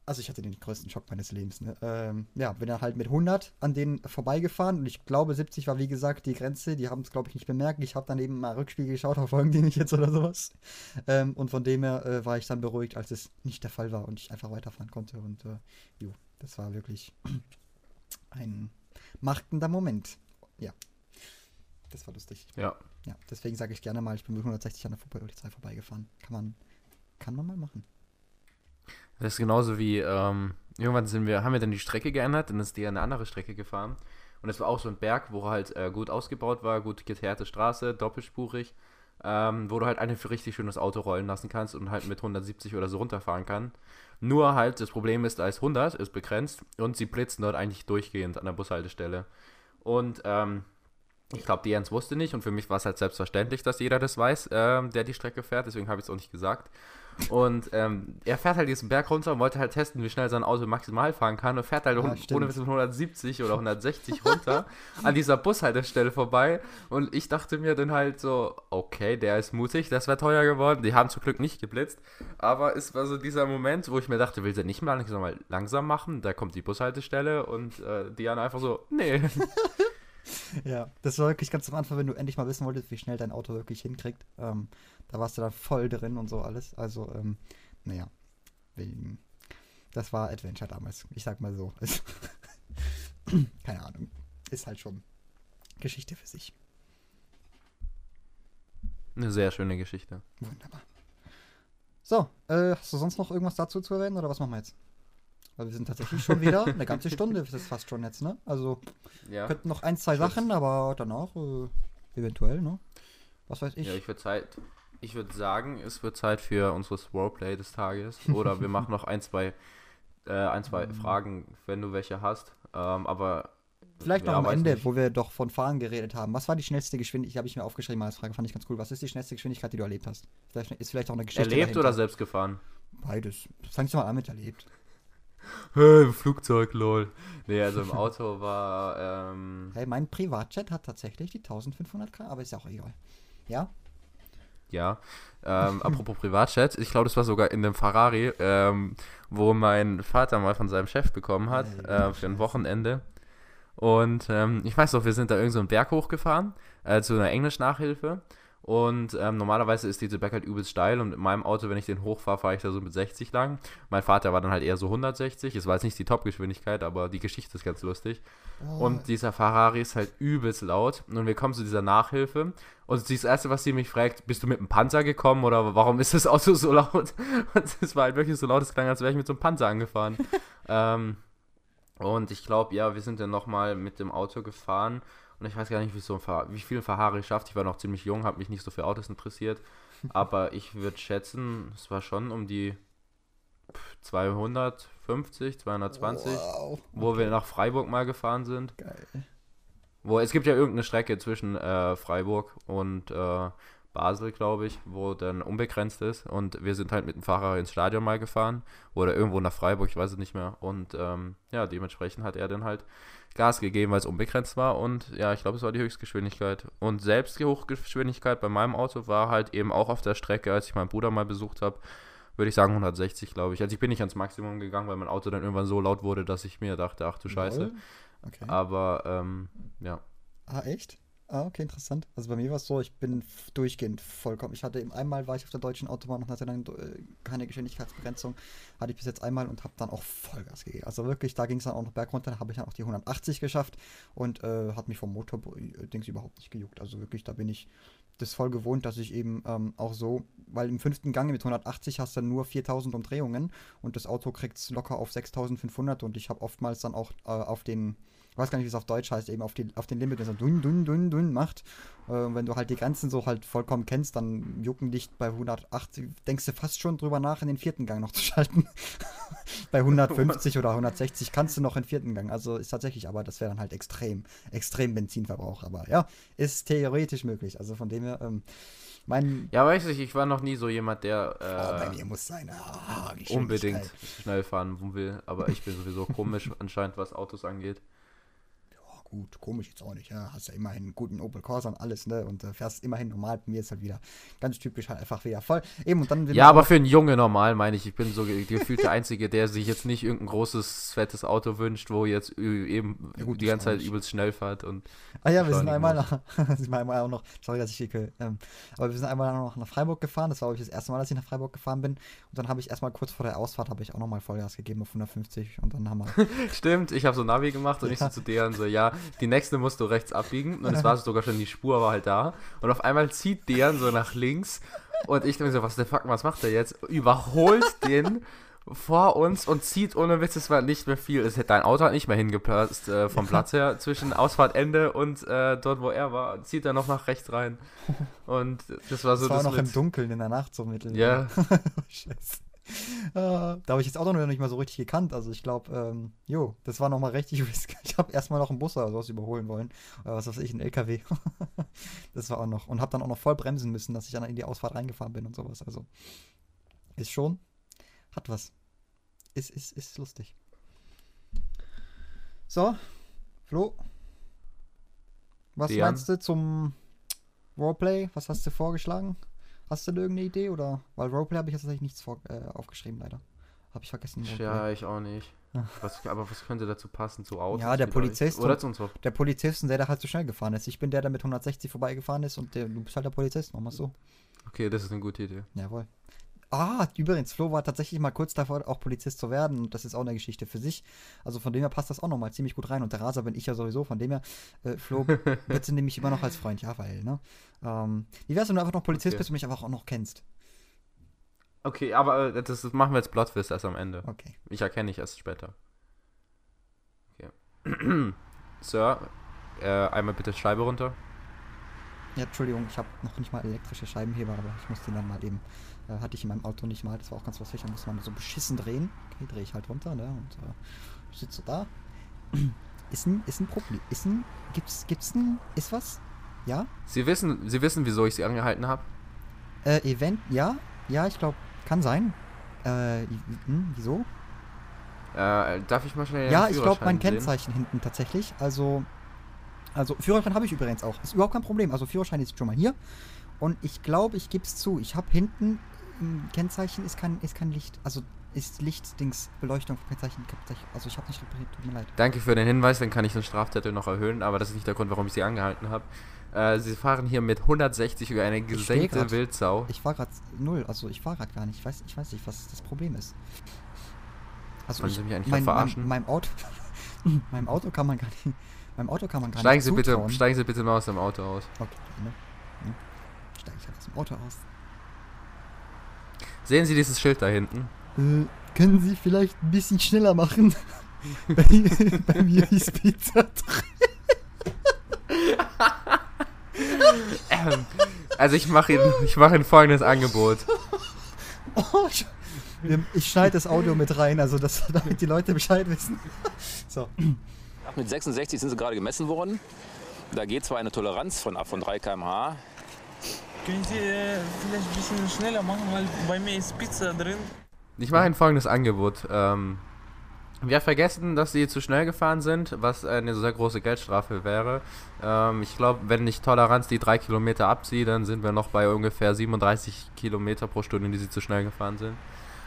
also ich hatte den größten Schock meines Lebens. Ne? Ähm, ja, bin dann halt mit 100 an denen vorbeigefahren und ich glaube, 70 war wie gesagt die Grenze. Die haben es, glaube ich, nicht bemerkt. Ich habe dann eben mal Rückspiegel geschaut, verfolgen die mich jetzt oder sowas. Ähm, und von dem her äh, war ich dann beruhigt, als es nicht der Fall war und ich einfach weiterfahren konnte. Und äh, jo, das war wirklich <clears throat> ein machtender Moment. Ja, das war lustig. Ja. Ja, deswegen sage ich gerne mal, ich bin mit 160 an der Polizei vorbeigefahren. Kann man, kann man mal machen. Das ist genauso wie, ähm, irgendwann sind wir, haben wir dann die Strecke geändert und ist die eine andere Strecke gefahren. Und es war auch so ein Berg, wo halt äh, gut ausgebaut war, gut geteerte Straße, doppelspurig. ähm, wo du halt ein richtig schönes Auto rollen lassen kannst und halt mit 170 oder so runterfahren kann. Nur halt, das Problem ist, als 100 ist begrenzt und sie blitzen dort eigentlich durchgehend an der Bushaltestelle. Und ähm, ich glaube, die Jens wusste nicht und für mich war es halt selbstverständlich, dass jeder das weiß, ähm, der die Strecke fährt, deswegen habe ich es auch nicht gesagt. Und ähm, er fährt halt diesen Berg runter und wollte halt testen, wie schnell sein Auto maximal fahren kann und fährt halt Ja, ohne mit 170 oder 160 runter <laughs> an dieser Bushaltestelle vorbei. Und ich dachte mir dann halt so, okay, der ist mutig, das wäre teuer geworden. Die haben zum Glück nicht geblitzt. Aber es war so dieser Moment, wo ich mir dachte, will sie nicht mal langsam, mal langsam machen? Da kommt die Bushaltestelle und äh, die dann einfach so, nee. <laughs> Ja, das war wirklich ganz am Anfang, wenn du endlich mal wissen wolltest, wie schnell dein Auto wirklich hinkriegt. Ähm, da warst du dann voll drin und so alles. Also, ähm, naja, wegen, das war Adventure damals. Ich sag mal so. <laughs> Es- Keine Ahnung. Ist halt schon Geschichte für sich. Eine sehr schöne Geschichte. Wunderbar. So, äh, hast du sonst noch irgendwas dazu zu erwähnen oder was machen wir jetzt? Weil wir sind tatsächlich schon wieder eine ganze <laughs> Stunde, das ist fast schon jetzt, ne? Also, Ja. könnten noch ein, zwei. Sachen, aber danach äh, eventuell, ne? Was weiß ich. Ja, ich würde Zeit. Ich würde sagen, es wird Zeit für unseres Roleplay des Tages. <laughs> Oder wir machen noch ein, zwei, äh, ein, zwei Mhm. Fragen, wenn du welche hast. Ähm, aber Vielleicht noch ja, am Ende, nicht. wo wir doch von Fahren geredet haben. Was war die schnellste Geschwindigkeit? Habe ich mir aufgeschrieben als Frage, fand ich ganz cool. Was ist die schnellste Geschwindigkeit, die du erlebt hast? Vielleicht, ist vielleicht auch eine Geschichte. erlebt dahinter. oder selbst gefahren? Beides. Fangst du mal an mit erlebt. Hey, Flugzeug, lol. Nee, also im Auto <laughs> war, ähm, Hey, mein Privatjet hat tatsächlich die 1500 km, aber ist ja auch egal. Ja? Ja. Ähm, <laughs> apropos Privatchat, ich glaube, das war sogar in dem Ferrari, ähm, wo mein Vater mal von seinem Chef bekommen hat, äh, für ein Wochenende. Und ähm, ich weiß noch, wir sind da irgend so einen Berg hochgefahren, äh, zu einer Englisch-Nachhilfe. Und ähm, normalerweise ist diese Berg halt übelst steil und in meinem Auto, wenn ich den hochfahre, fahre ich da so mit 60 lang. Mein Vater war dann halt eher so 160. Es war jetzt nicht die Top-Geschwindigkeit, aber die Geschichte ist ganz lustig. Oh, Und dieser Ferrari ist halt übelst laut. Und wir kommen zu dieser Nachhilfe. Und das Erste, was sie mich fragt, bist du mit einem Panzer gekommen oder warum ist das Auto so laut? <laughs> Und es war halt wirklich so laut, es klang, als wäre ich mit so einem Panzer angefahren. <laughs> ähm, und ich glaube, ja, wir sind dann nochmal mit dem Auto gefahren. Und ich weiß gar nicht, wie, so ein Fer wie viel Ferrari schafft. Ich war noch ziemlich jung, habe mich nicht so für Autos interessiert. <laughs> Aber ich würde schätzen, es war schon um die 250, 220 wow. wo wir nach Freiburg mal gefahren sind. Geil. Wo es gibt ja irgendeine Strecke zwischen äh, Freiburg und äh, Basel, glaube ich, wo dann unbegrenzt ist. Und wir sind halt mit dem Fahrer ins Stadion mal gefahren oder irgendwo nach Freiburg, ich weiß es nicht mehr. Und ähm, ja, dementsprechend hat er dann halt Gas gegeben, weil es unbegrenzt war. Und ja, ich glaube, es war die Höchstgeschwindigkeit. Und selbst die Hochgeschwindigkeit bei meinem Auto war halt eben auch auf der Strecke, als ich meinen Bruder mal besucht habe. Würde ich sagen 160, glaube ich. Also ich bin nicht ans Maximum gegangen, weil mein Auto dann irgendwann so laut wurde, dass ich mir dachte, ach du Scheiße. Okay. Aber ähm, ja. Ah, echt? Ah, okay, interessant. Also bei mir war es so, ich bin durchgehend vollkommen. Ich hatte eben einmal war ich auf der deutschen Autobahn noch hatte dann äh, keine Geschwindigkeitsbegrenzung. Hatte ich bis jetzt einmal und habe dann auch Vollgas gegeben. Also wirklich, da ging es dann auch noch bergunter, da habe ich dann auch die 180 geschafft und äh, hat mich vom Motor-Dings überhaupt nicht gejuckt. Also wirklich, da bin ich das voll gewohnt, dass ich eben ähm, auch so, weil im fünften Gang mit 180 hast du nur 4000 Umdrehungen und das Auto kriegt es locker auf 6500 und ich habe oftmals dann auch äh, auf den, ich weiß gar nicht, wie es auf Deutsch heißt, eben auf, die, auf den Limit, so dun, dun, dun, dun macht. Äh, und wenn du halt die Grenzen so halt vollkommen kennst, dann jucken dich bei 180, denkst du fast schon drüber nach, in den vierten Gang noch zu <laughs> schalten. bei 150 oder 160 kannst du noch in den vierten Gang. Also ist tatsächlich, aber das wäre dann halt extrem, extrem Benzinverbrauch. Aber ja, ist theoretisch möglich. Also von dem her, ähm, mein. Ja, weiß ich, ich war noch nie so jemand, der oh, bei äh, mir muss sein. Ah, unbedingt schnell fahren will. Aber ich bin sowieso komisch anscheinend, was Autos angeht. Gut, komisch jetzt auch nicht. Ja. Hast ja immerhin einen guten Opel Corsa und alles, ne? Und äh, fährst immerhin normal. Bei mir ist halt wieder ganz typisch halt einfach wieder voll. Eben, und dann. Ja, aber für einen Junge normal meine ich, ich bin so ge- gefühlt der Einzige, der sich jetzt nicht irgendein großes, fettes Auto wünscht, wo jetzt eben Ja, gut, die ganze Zeit übelst schnell fährt und Ah ja, wir sind einmal nach, <laughs> sind einmal auch noch, sorry, dass ich schicke, ähm, aber wir sind einmal noch nach Freiburg gefahren, das war, glaube ich, das erste Mal, dass ich nach Freiburg gefahren bin und dann habe ich erstmal kurz vor der Ausfahrt, habe ich auch nochmal Vollgas gegeben auf 150 und dann haben wir, <laughs> Stimmt, ich habe so Navi gemacht und ich so zu deren so, ja, die nächste musst du rechts abbiegen und es war <laughs> sogar schon, die Spur war halt da und auf einmal zieht deren so nach links und ich denke so, was der Fuck, was macht der jetzt? Überholt <laughs> den vor uns und zieht ohne Witz, es war nicht mehr viel. Es hätte dein Auto hat nicht mehr hingepasst äh, vom Platz her <laughs> zwischen Ausfahrtende und äh, dort, wo er war. Zieht er noch nach rechts rein. Und das war so das war noch mit- im Dunkeln in der Nacht so mittel. Ja. Scheiße. Ah, <laughs> da habe ich jetzt auch noch nicht mal so richtig gekannt. Also ich glaube, ähm, jo, das war noch mal richtig <laughs> risk. Ich habe erstmal noch einen Bus oder sowas überholen wollen. Oder was weiß ich, einen LKW. <laughs> das war auch noch. Und habe dann auch noch voll bremsen müssen, dass ich dann in die Ausfahrt reingefahren bin und sowas. Also ist schon, hat was. Ist, ist, ist lustig. So, Flo. Was Dejan? meinst du zum Roleplay? Was hast du vorgeschlagen? Hast du irgendeine Idee oder? Weil Roleplay habe ich jetzt tatsächlich nichts vor, äh, aufgeschrieben, leider. Habe ich vergessen. Roleplay. Ja, ich auch nicht. <laughs> Was, aber was könnte dazu passen? Zu Autos? Ja, der? Polizist Oder und- zu uns. Der Polizist, der da halt zu schnell gefahren ist. Ich bin der, der mit 160 vorbeigefahren ist und der, du bist halt der Polizist. Machen wir so. Okay, das ist eine gute Idee. Jawohl. Ah, übrigens, Flo war tatsächlich mal kurz davor, auch Polizist zu werden. Und das ist auch eine Geschichte für sich. Also von dem her passt das auch nochmal ziemlich gut rein. Und der Raser bin ich ja sowieso. Von dem her, äh, Flo, <laughs> bitte nimm mich immer noch als Freund. Ja, weil, ne? Ähm, wie wär's, wenn du einfach noch Polizist Okay. bist und mich einfach auch noch kennst? Okay, aber äh, das machen wir jetzt Plotwist erst am Ende. Okay. Ich erkenne dich erst später. Okay. <clears throat> Sir, äh, einmal bitte Scheibe runter. Ja, Entschuldigung, ich habe noch nicht mal elektrische Scheibenheber, aber ich musste dann mal eben, äh, hatte ich in meinem Auto nicht mal, das war auch ganz lustig, da muss man so beschissen drehen. Okay, drehe ich halt runter, ne, und äh, ich sitze da. <clears throat> Ist ein, ist ein Problem, ist ein, gibt's, gibt's ein, ist was? Ja? Sie wissen, Sie wissen, wieso ich Sie angehalten habe? Äh, Event, ja, ja, ich glaube, kann sein. Äh, hm, wieso? Äh, darf ich mal schnell Ja, ich glaube, mein sehen? Kennzeichen hinten tatsächlich. Also, also Führerschein habe ich übrigens auch. Ist überhaupt kein Problem. Also Führerschein ist schon mal hier. Und ich glaube, ich gebe es zu. Ich habe hinten Kennzeichen ist kein, ist kein Licht. Also ist Lichtdings, Beleuchtung, Kennzeichen. Kennzeichen- Also ich habe nicht repariert, tut mir leid. Danke für den Hinweis, dann kann ich den Strafzettel noch erhöhen, aber das ist nicht der Grund, warum ich Sie angehalten habe. Äh, Sie fahren hier mit 160 über eine gesenkte grad. Wildsau. Ich war gerade null. Also ich war gerade gar nicht. Ich weiß, ich weiß nicht, was das Problem ist. Also Wollen ich, Sie mich eigentlich mein, noch mein, verarschen? meinem Auto, <laughs> meinem Auto kann man gar nicht, meinem Auto kann man gar Steigen nicht Sie, bitte, steigen Sie bitte mal aus dem Auto aus. Okay, ne? Hm. Steige ich halt aus dem Auto aus. Sehen Sie dieses Schild da hinten? Äh, können Sie vielleicht ein bisschen schneller machen? <laughs> bei, bei mir ist Pizza drin. <laughs> Ähm, also ich mache Ihnen, ich mache Ihnen folgendes Angebot. Oh, ich schneide das Audio mit rein, also das, damit die Leute Bescheid wissen. So. Mit 66 sind sie gerade gemessen worden. Da geht zwar eine Toleranz von ab von 3 km/h. Können Sie äh, vielleicht ein bisschen schneller machen, weil bei mir ist Pizza drin. Ich mache Ihnen folgendes Angebot. Ähm, wir haben vergessen, dass Sie zu schnell gefahren sind, was eine sehr große Geldstrafe wäre. Ähm, ich glaube, wenn ich Toleranz die drei Kilometer abziehe, dann sind wir noch bei ungefähr 37 Kilometer pro Stunde, die Sie zu schnell gefahren sind.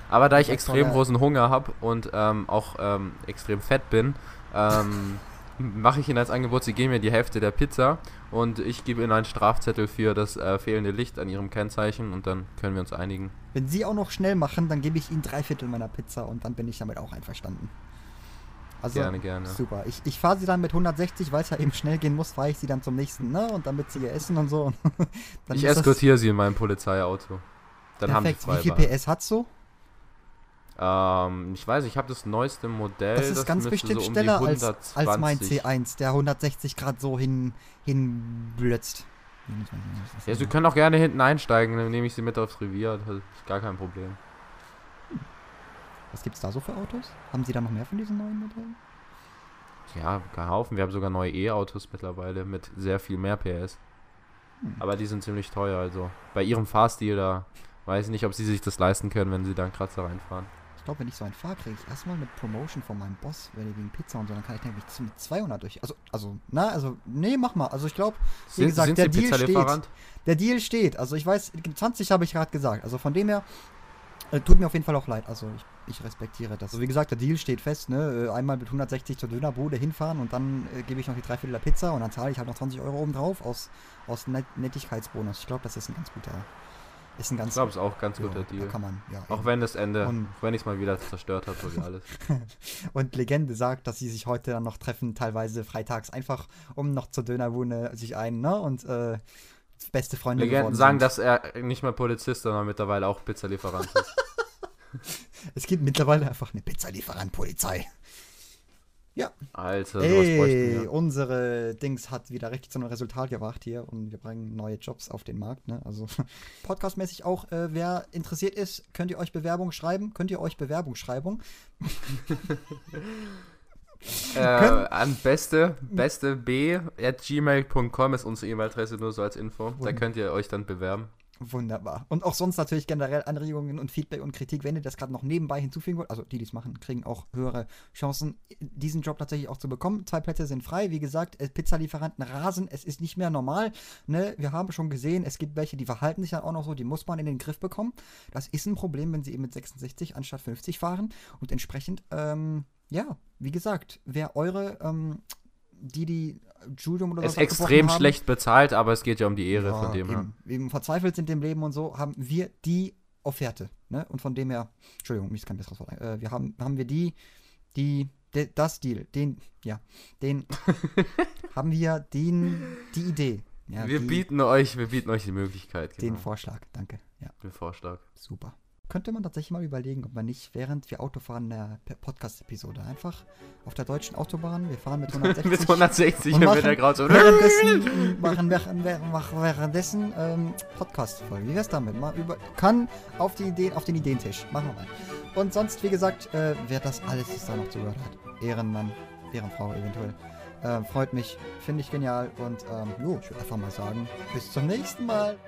Aber da ich extrem großen Hunger habe und ähm, auch ähm, extrem fett bin, ähm, <laughs> mache ich Ihnen als Angebot, Sie geben mir die Hälfte der Pizza und ich gebe Ihnen einen Strafzettel für das äh, fehlende Licht an Ihrem Kennzeichen und dann können wir uns einigen. Wenn Sie auch noch schnell machen, dann gebe ich Ihnen drei Viertel meiner Pizza und dann bin ich damit auch einverstanden. Also, Gerne, gerne. super. Ich, ich fahre Sie dann mit 160, weil es ja eben schnell gehen muss, fahre ich Sie dann zum nächsten, ne? Und damit Sie ihr essen und so. <laughs> Ich eskortiere Sie in meinem Polizeiauto. Dann haben Sie Perfekt. zwei Wie viel. PS hat so? Ähm, ich weiß, ich habe das neueste Modell. Das ist ganz müsste bestimmt so um schneller als, 120. als mein C1, der 160 Grad so hin, hinblötzt. Ja, Sie können auch gerne hinten einsteigen, dann nehme ich Sie mit aufs Revier. Das ist gar kein Problem. Was gibt's da so für Autos? Haben Sie da noch mehr von diesen neuen Modellen? Ja, kein Haufen. Wir haben sogar neue E-Autos mittlerweile mit sehr viel mehr PS. Hm. Aber die sind ziemlich teuer, also. Bei Ihrem Fahrstil, da weiß ich nicht, ob Sie sich das leisten können, wenn Sie da einen Kratzer reinfahren. Ich glaube, wenn ich so einen fahre, kriege ich erstmal eine Promotion von meinem Boss, wenn wegen Pizza und so, dann kann ich nämlich mit 200 durch. Also, also, na, also, nee, mach mal. Also, ich glaube, wie Sind, gesagt, sind der Deal steht. Der Deal steht. Also, ich weiß, 20 habe ich gerade gesagt. Also, von dem her, äh, tut mir auf jeden Fall auch leid. Also, ich, ich respektiere das. Also, wie gesagt, der Deal steht fest, ne? Äh, Einmal mit 160 zur Dönerbude hinfahren und dann äh, gebe ich noch die Dreiviertel der Pizza und dann zahle ich halt noch 20 Euro oben drauf aus, aus Net Nettigkeitsbonus. Ich glaube, das ist ein ganz guter. Ist ein ganz Ich glaube, es ist auch ein ganz ja, guter Deal. kann man, ja. Auch eben. wenn das Ende, Und- wenn ich es mal wieder zerstört habe, so wie alles. <laughs> Und Legende sagt, dass sie sich heute dann noch treffen, teilweise freitags, einfach um noch zur Dönerbude sich ein, ne? Und äh, beste Freunde Legenden sagen, sind. dass er nicht mehr Polizist, sondern mittlerweile auch Pizzalieferant ist. <laughs> Es gibt mittlerweile einfach eine Pizzalieferant-Polizei. Ja. Alter, sowas bräuchten Ey, wir. unsere Dings hat wieder richtig zu einem Resultat gebracht hier und wir bringen neue Jobs auf den Markt. Ne? Also <laughs> podcastmäßig auch, äh, wer interessiert ist, könnt ihr euch Bewerbung schreiben? Könnt ihr euch Bewerbung schreiben? <laughs> Äh, an beste, beste b at gmail.com ist unsere E-Mail-Adresse, nur so als Info. Da könnt ihr euch dann bewerben. Wunderbar. Und auch sonst natürlich generell Anregungen und Feedback und Kritik, wenn ihr das gerade noch nebenbei hinzufügen wollt. Also die, die es machen, kriegen auch höhere Chancen, diesen Job tatsächlich auch zu bekommen. Zwei Plätze sind frei. Wie gesagt, äh, Pizzalieferanten rasen. Es ist nicht mehr normal. Ne? Wir haben schon gesehen, es gibt welche, die verhalten sich dann auch noch so. Die muss man in den Griff bekommen. Das ist ein Problem, wenn sie eben mit 66 anstatt 50 fahren. Und entsprechend, ähm, ja, wie gesagt, wer eure, ähm, die, die Julium oder Ist extrem haben, schlecht bezahlt, aber es geht ja um die Ehre von dem eben, eben verzweifelt sind im Leben und so, haben wir die Offerte. Ne? Und von dem her, Entschuldigung, mir ist kein besseres Wort. Äh, wir haben, haben wir die, die, de, das Deal, den, ja, den, <laughs> haben wir den, die Idee. Ja, wir die, bieten euch, wir bieten euch die Möglichkeit. den Genau. Vorschlag, danke. Ja, Den Vorschlag. super. Könnte man tatsächlich mal überlegen, ob man nicht, während wir Auto fahren, eine Podcast-Episode einfach auf der deutschen Autobahn, wir fahren mit <laughs> 160 Mit 160 Und machen Graut so. währenddessen, machen, während, machen währenddessen ähm, Podcast-Folge. Wie wär's damit? Mal über, kann auf, die Ideen, auf den Ideentisch. Machen wir mal. Und sonst, wie gesagt, äh, wer das alles da noch zugehört hat. Ehrenmann, Ehrenfrau eventuell. Ähm, freut mich, finde ich genial. Und ähm, jo, ich würde einfach mal sagen, bis zum nächsten Mal.